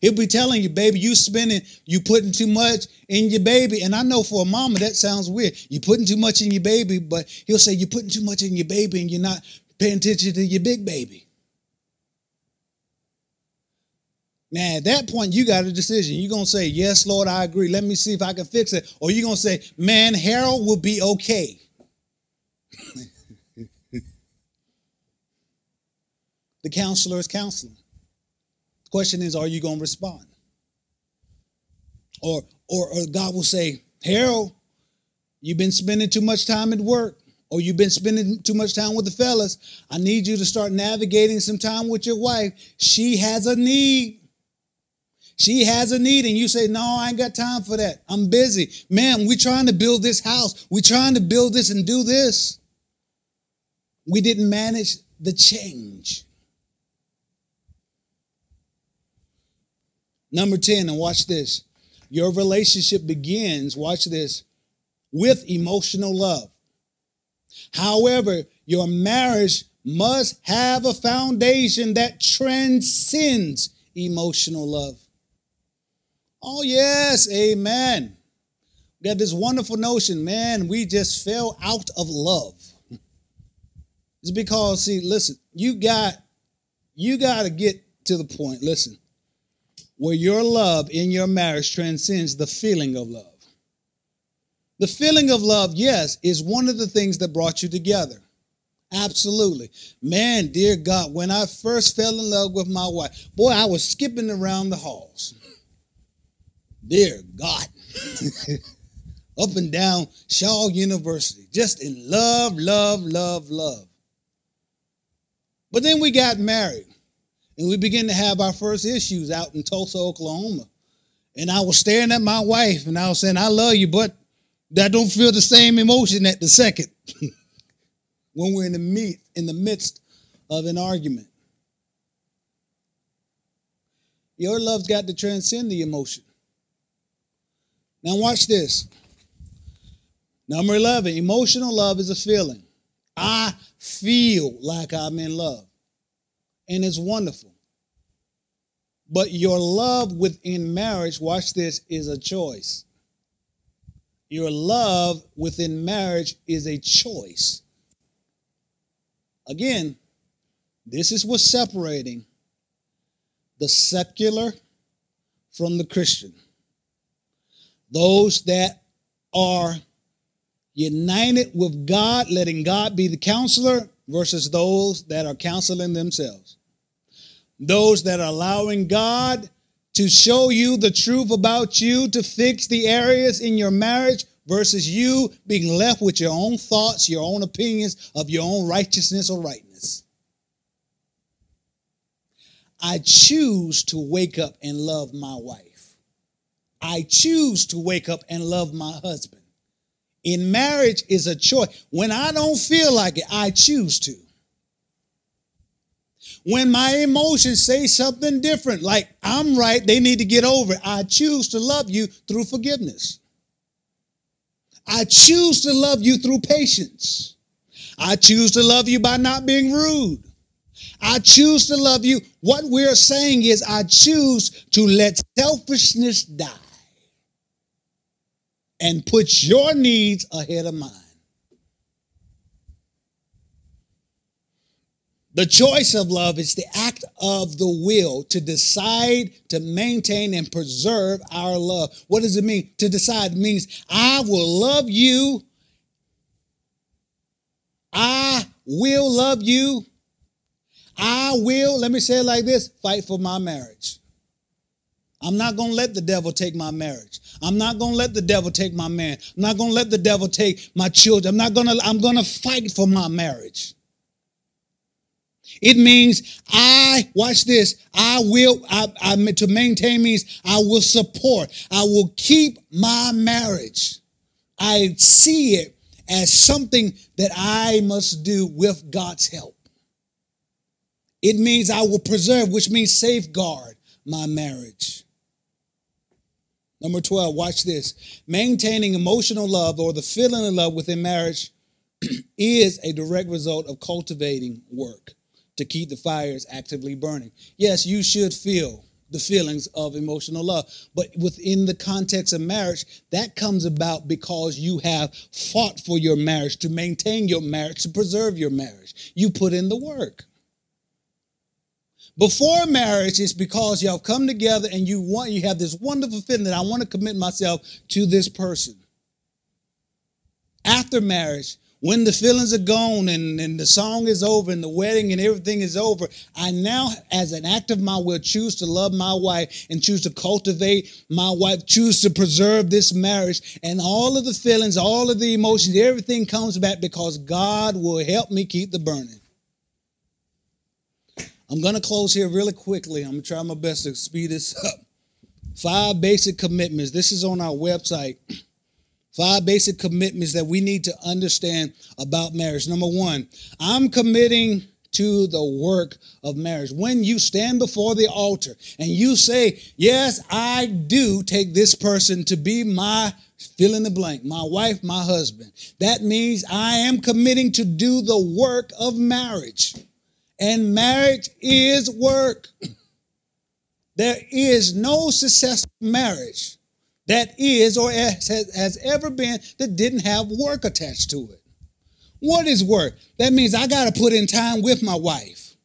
He'll be telling you, baby, you spending, you putting too much in your baby. And I know for a mama that sounds weird. You putting too much in your baby, but he'll say you're putting too much in your baby and you're not paying attention to your big baby. Now, at that point, you got a decision. You're going to say, Yes, Lord, I agree. Let me see if I can fix it. Or you're going to say, Man, Harold will be okay. the counselor is counseling. Question is, are you going to respond? Or, or, or God will say, Harold, you've been spending too much time at work, or you've been spending too much time with the fellas. I need you to start navigating some time with your wife. She has a need. She has a need, and you say, No, I ain't got time for that. I'm busy. Man, we're trying to build this house. We're trying to build this and do this. We didn't manage the change. Number 10, and watch this. Your relationship begins, watch this, with emotional love. However, your marriage must have a foundation that transcends emotional love. Oh, yes, amen. We got this wonderful notion, man, we just fell out of love. It's because, see, listen, you got you got to get to the point. Listen, where your love in your marriage transcends the feeling of love. The feeling of love, yes, is one of the things that brought you together. Absolutely. Man, dear God, when I first fell in love with my wife, boy, I was skipping around the halls. Dear God. Up and down Shaw University, just in love, love, love, love. But then we got married and we began to have our first issues out in Tulsa, Oklahoma. And I was staring at my wife and I was saying, I love you, but that don't feel the same emotion at the second when we're in the meet in the midst of an argument. Your love's got to transcend the emotion. Now watch this. Number 11, emotional love is a feeling. I feel like I'm in love. And it's wonderful. But your love within marriage, watch this, is a choice. Your love within marriage is a choice. Again, this is what's separating the secular from the Christian. Those that are united with God, letting God be the counselor, versus those that are counseling themselves. Those that are allowing God to show you the truth about you, to fix the areas in your marriage, versus you being left with your own thoughts, your own opinions of your own righteousness or rightness. I choose to wake up and love my wife. I choose to wake up and love my husband. In marriage is a choice. When I don't feel like it, I choose to. When my emotions say something different, like I'm right, they need to get over it, I choose to love you through forgiveness. I choose to love you through patience. I choose to love you by not being rude. I choose to love you. What we're saying is, I choose to let selfishness die and put your needs ahead of mine. The choice of love is the act of the will to decide to maintain and preserve our love. What does it mean? To decide means I will love you. I will love you. I will, let me say it like this fight for my marriage. I'm not going to let the devil take my marriage. I'm not going to let the devil take my man. I'm not going to let the devil take my children. I'm not going to I'm going to fight for my marriage. It means I watch this. I will I, I to maintain means I will support. I will keep my marriage. I see it as something that I must do with God's help. It means I will preserve, which means safeguard my marriage. Number 12, watch this. Maintaining emotional love or the feeling of love within marriage is a direct result of cultivating work to keep the fires actively burning. Yes, you should feel the feelings of emotional love, but within the context of marriage, that comes about because you have fought for your marriage, to maintain your marriage, to preserve your marriage. You put in the work. Before marriage, it's because y'all come together and you want you have this wonderful feeling that I want to commit myself to this person. After marriage, when the feelings are gone and, and the song is over and the wedding and everything is over, I now, as an act of my will, choose to love my wife and choose to cultivate my wife, choose to preserve this marriage. And all of the feelings, all of the emotions, everything comes back because God will help me keep the burning. I'm going to close here really quickly. I'm going to try my best to speed this up. Five basic commitments. This is on our website. Five basic commitments that we need to understand about marriage. Number one, I'm committing to the work of marriage. When you stand before the altar and you say, Yes, I do take this person to be my fill in the blank, my wife, my husband, that means I am committing to do the work of marriage. And marriage is work. There is no successful marriage that is or has, ever been that didn't have work attached to it. What is work? That means I got to put in time with my wife.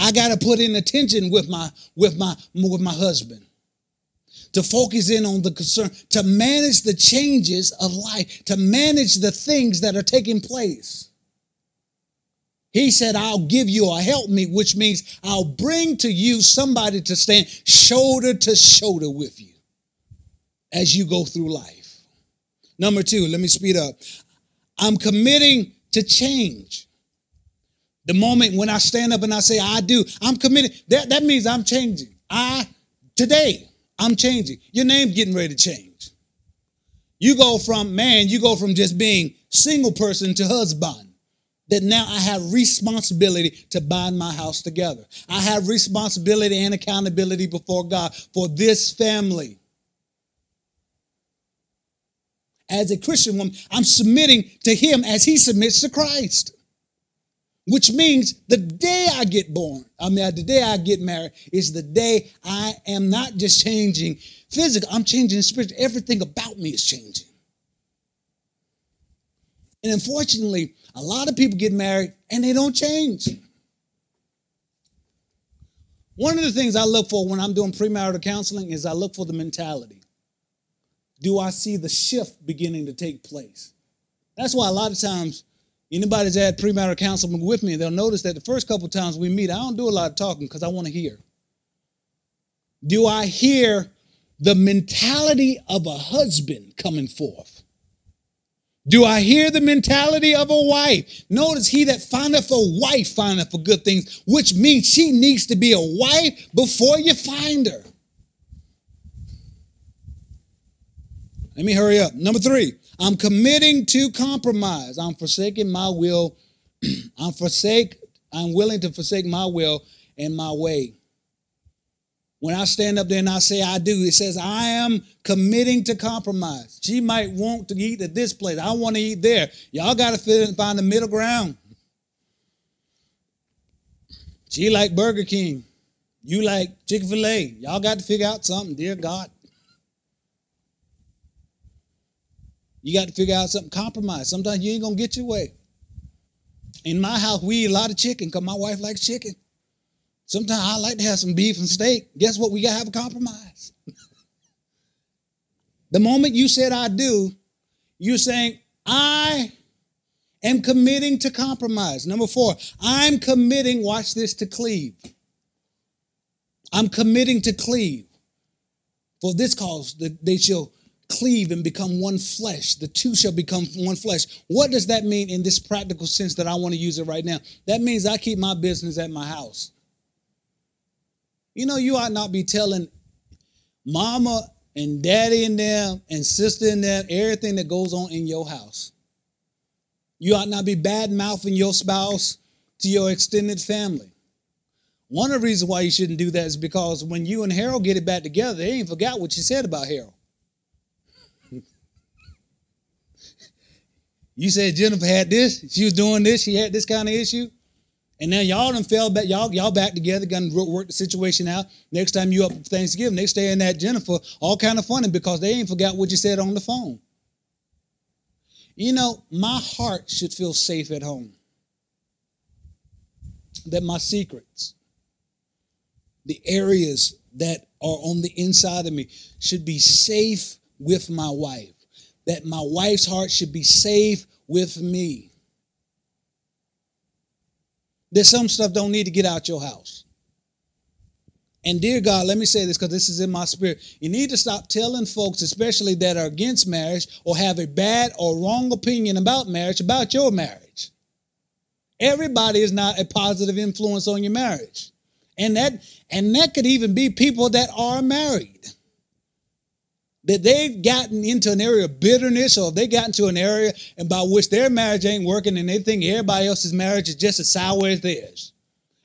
I got to put in attention with my with my with my husband. To focus in on the concern, to manage the changes of life, to manage the things that are taking place. He said, I'll give you a help meet, which means I'll bring to you somebody to stand shoulder to shoulder with you as you go through life. Number two, let me speed up. I'm committing to change. The moment when I stand up and I say I do, I'm committed. That, that means I'm changing. I today I'm changing. Your name's getting ready to change. You go from man, you go from just being single person to husband. That now I have responsibility to bind my house together. I have responsibility and accountability before God for this family. As a Christian woman, I'm submitting to Him as He submits to Christ which means the day I get born, I mean, the day I get married is the day I am not just changing physically, I'm changing spiritually. Everything about me is changing. And unfortunately, a lot of people get married and they don't change. One of the things I look for when I'm doing premarital counseling is I look for the mentality. Do I see the shift beginning to take place? That's why a lot of times Anybody's had premarital counseling with me, they'll notice that the first couple times we meet, I don't do a lot of talking because I want to hear. Do I hear the mentality of a husband coming forth? Do I hear the mentality of a wife? Notice he that findeth a wife findeth for good things, which means she needs to be a wife before you find her. Let me hurry up. Number three, I'm committing to compromise. I'm forsaking my will. I'm forsake. I'm willing to forsake my will and my way. When I stand up there and I say I do, it says I am committing to compromise. She might want to eat at this place. I want to eat there. Y'all got to find the middle ground. She like Burger King. You like Chick-fil-A. Y'all got to figure out something, dear God. You got to figure out something, compromise. Sometimes you ain't to get your way. In my house, we eat a lot of chicken because my wife likes chicken. Sometimes I like to have some beef and steak. Guess what? We got to have a compromise. the moment you said I do, you're saying, I am committing to compromise. Number four, I'm committing, watch this, to cleave. I'm committing to cleave. For this cause, that they shall cleave and become one flesh. The two shall become one flesh. What does that mean in this practical sense that I want to use it right now? That means I keep my business at my house. You know, you ought not be telling mama and daddy and them and sister and them everything that goes on in your house. You ought not be bad mouthing your spouse to your extended family. One of the reasons why you shouldn't do that is because when you and Harold get it back together, they ain't forgot what you said about Harold. You said Jennifer had this, she was doing this, she had this kind of issue. And now y'all done fell back, y'all, y'all back together, gonna work the situation out. Next time you up for Thanksgiving, they stay in that Jennifer, all kind of funny because they ain't forgot what you said on the phone. You know, my heart should feel safe at home. That my secrets, the areas that are on the inside of me, should be safe with my wife that my wife's heart should be safe with me. There's some stuff don't need to get out your house. And dear God, let me say this because this is in my spirit. You need to stop telling folks, especially that are against marriage or have a bad or wrong opinion about marriage, about your marriage. Everybody is not a positive influence on your marriage. And that and that could even be people that are married that they've gotten into an area of bitterness or they got into an area and by which their marriage ain't working and they think everybody else's marriage is just as sour as theirs.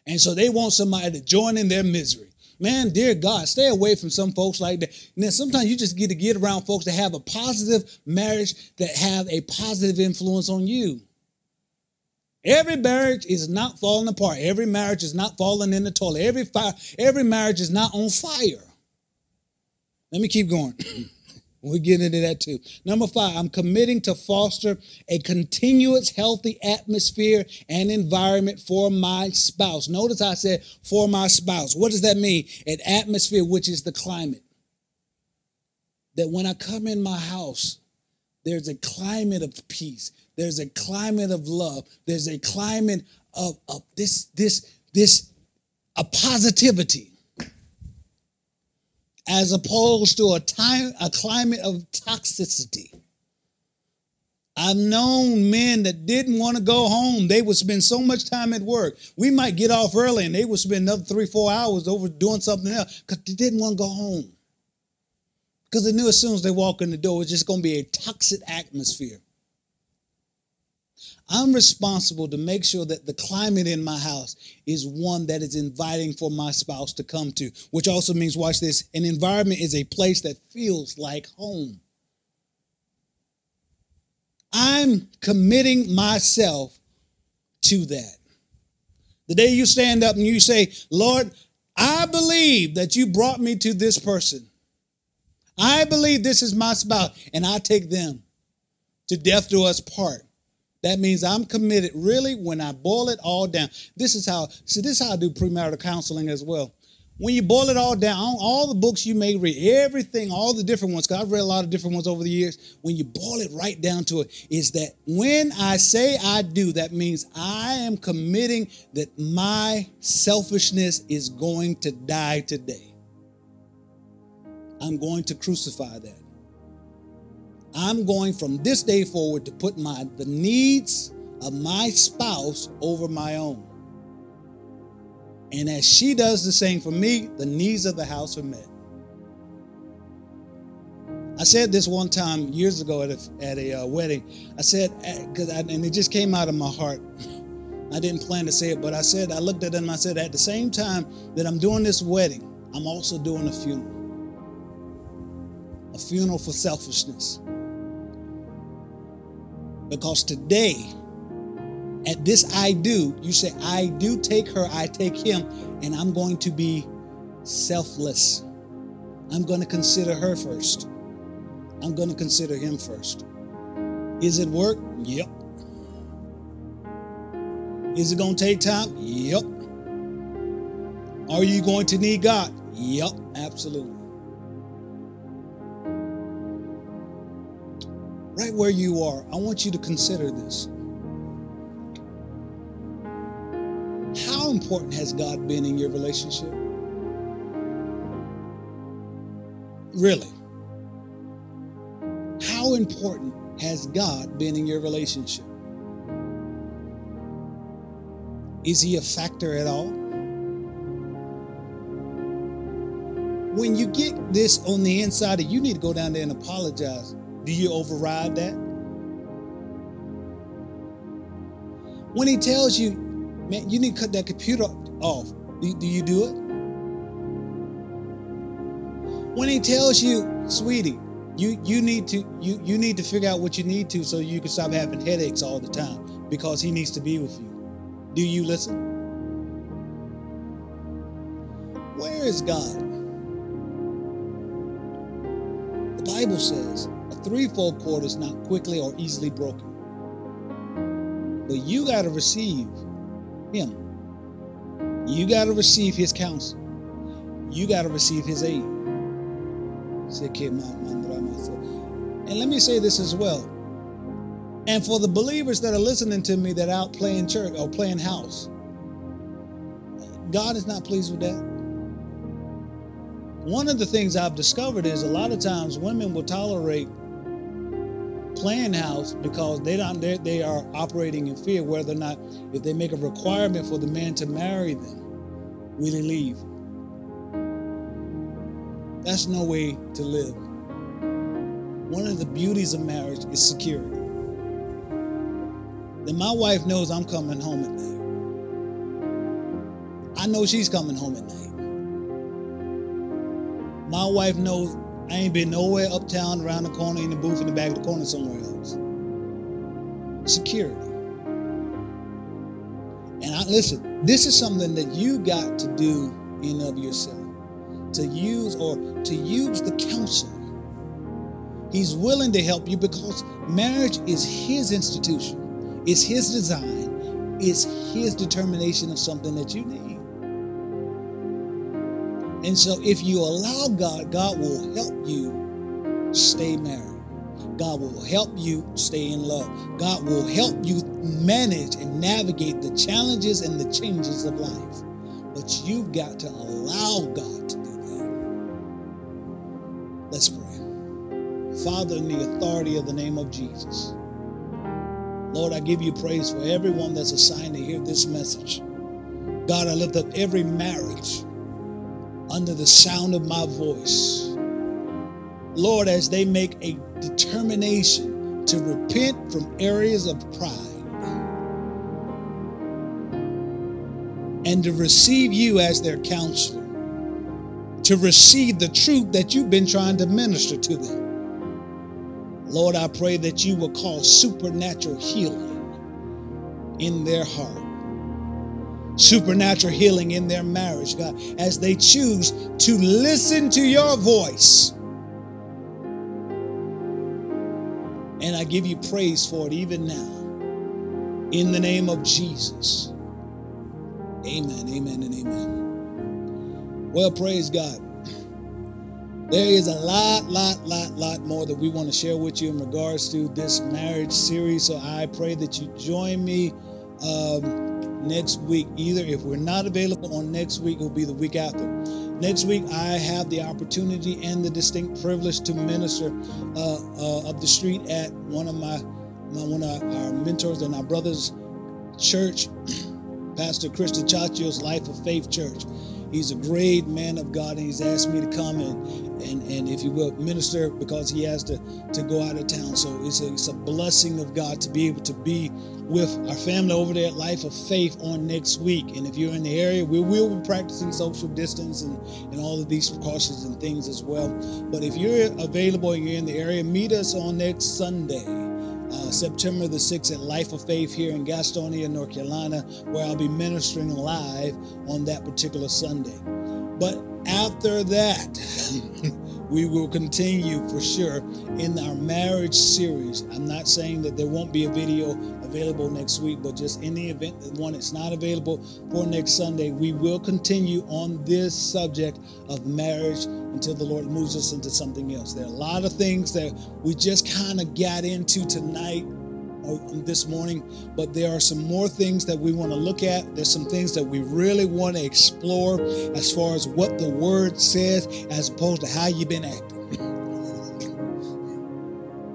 And so they want somebody to join in their misery. Man, dear God, stay away from some folks like that. Then sometimes you just get to get around folks that have a positive marriage, that have a positive influence on you. Every marriage is not falling apart. Every marriage is not falling in the toilet. Every fire, every marriage is not on fire. Let me keep going. we get into that too. Number five, I'm committing to foster a continuous healthy atmosphere and environment for my spouse. Notice I said for my spouse. What does that mean? An atmosphere, which is the climate. That when I come in my house, there's a climate of peace. There's a climate of love. There's a climate of, of this, this, this, a positivity as opposed to a time a climate of toxicity. I've known men that didn't want to go home. They would spend so much time at work. We might get off early and they would spend another three, four hours over doing something else because they didn't want to go home. Because they knew as soon as they walk in the door, it's just going to be a toxic atmosphere. I'm responsible to make sure that the climate in my house is one that is inviting for my spouse to come to, which also means, watch this, an environment is a place that feels like home. I'm committing myself to that. The day you stand up and you say, Lord, I believe that you brought me to this person. I believe this is my spouse, and I take them to death do us part. That means I'm committed. Really, when I boil it all down, this is how. See, this is how I do premarital counseling as well. When you boil it all down, all the books you may read, everything, all the different ones, because I've read a lot of different ones over the years. When you boil it right down to it, is that when I say I do, that means I am committing that my selfishness is going to die today. I'm going to crucify that. I'm going from this day forward to put my the needs of my spouse over my own. And as she does the same for me, the needs of the house are met. I said this one time years ago at a, at a uh, wedding. I said, because uh, and it just came out of my heart. I didn't plan to say it, but I said, I looked at them and I said, at the same time that I'm doing this wedding, I'm also doing a funeral a funeral for selfishness. Because today, at this I do, you say, I do take her, I take him, and I'm going to be selfless. I'm going to consider her first. I'm going to consider him first. Is it work? Yep. Is it going to take time? Yep. Are you going to need God? Yep, absolutely. Right where you are, I want you to consider this. How important has God been in your relationship? Really? How important has God been in your relationship? Is he a factor at all? When you get this on the inside, you need to go down there and apologize do you override that? When he tells you, man, you need to cut that computer off, do, you do it? When he tells you, sweetie, you you need to you you need to figure out what you need to so you can stop having headaches all the time because he needs to be with you. Do you listen? Where is God? The Bible says threefold cord is not quickly or easily broken. But you got to receive Him. You got to receive His counsel. You got to receive His aid. And let me say this as well. And for the believers that are listening to me that out playing church or playing house, God is not pleased with that. One of the things I've discovered is a lot of times women will tolerate playing house because they don't they, they are operating in fear whether or not if they make a requirement for the man to marry them will he leave? That's no way to live. One of the beauties of marriage is security. That my wife knows i'm coming home at night. I know she's coming home at night. My wife knows I ain't been nowhere uptown, around the corner, in the booth, in the back of the corner, somewhere else. Security. And I listen, this is something that you got to do in of yourself. To use or to use the counselor. He's willing to help you because marriage is his institution, it's his design, it's his determination of something that you need. And so if you allow God, God will help you stay married. God will help you stay in love. God will help you manage and navigate the challenges and the changes of life. But you've got to allow God to do that. Let's pray. Father, in the authority of the name of Jesus, Lord, I give you praise for everyone that's assigned to hear this message. God, I lift up every marriage under the sound of my voice. Lord, as they make a determination to repent from areas of pride and to receive you as their counselor, to receive the truth that you've been trying to minister to them. Lord, I pray that you will cause supernatural healing in their heart supernatural healing in their marriage, God, as they choose to listen to your voice. And I give you praise for it even now. In the name of Jesus. Amen, amen, and amen. Well, praise God. There is a lot, lot, lot, lot more that we want to share with you in regards to this marriage series. So I pray that you join me. Um, next week. Either if we're not available on next week, it will be the week after. Next week, I have the opportunity and the distinct privilege to minister uh, uh, up the street at one of my, my one of our mentors and our brothers' church, Pastor Chris Chachio's Life of Faith Church. He's a great man of God, and he's asked me to come and, and, and if you will, minister because he has to, to go out of town. So it's a, it's a blessing of God to be able to be with our family over there at Life of Faith on next week. And if you're in the area, we will be practicing social distance and, and all of these precautions and things as well. But if you're available and you're in the area, meet us on next Sunday. Uh, September the 6th at Life of Faith here in Gastonia, North Carolina, where I'll be ministering live on that particular Sunday. But after that, we will continue for sure in our marriage series. I'm not saying that there won't be a video available next week, but just in the event that one is not available for next Sunday, we will continue on this subject of marriage until the Lord moves us into something else. There are a lot of things that we just kind of got into tonight this morning, but there are some more things that we want to look at. There's some things that we really want to explore as far as what the word says as opposed to how you've been acting.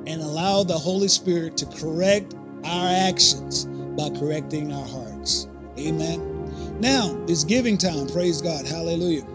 and allow the Holy Spirit to correct our actions by correcting our hearts. Amen. Now it's giving time. Praise God. Hallelujah.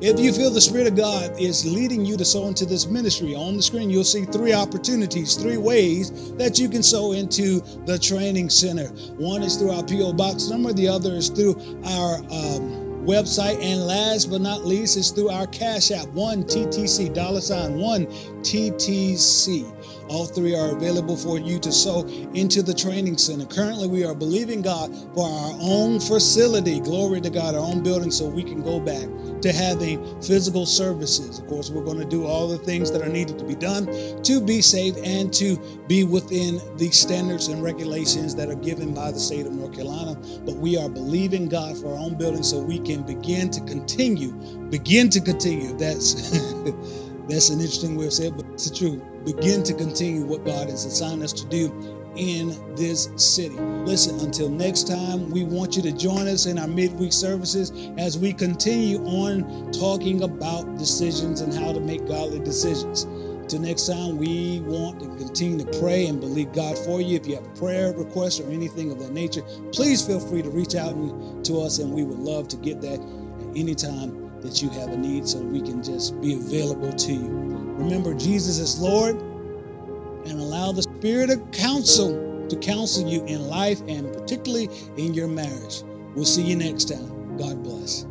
If you feel the Spirit of God is leading you to sow into this ministry, on the screen you'll see three opportunities, three ways that you can sow into the training center. One is through our P.O. Box number, the other is through our um, website, and last but not least is through our Cash App, one TTC, dollar sign one TTC. All three are available for you to sow into the training center. Currently, we are believing God for our own facility. Glory to God, our own building, so we can go back to having physical services. Of course, we're going to do all the things that are needed to be done to be safe and to be within the standards and regulations that are given by the state of North Carolina. But we are believing God for our own building so we can begin to continue, begin to continue. That's that's an interesting way of saying it, but it's the truth begin to continue what God has assigned us to do in this city. Listen, until next time, we want you to join us in our midweek services as we continue on talking about decisions and how to make godly decisions. Till next time, we want to continue to pray and believe God for you. If you have prayer request or anything of that nature, please feel free to reach out to us, and we would love to get that at any time that you have a need so we can just be available to you. Remember, Jesus is Lord, and allow the Spirit of counsel to counsel you in life and particularly in your marriage. We'll see you next time. God bless.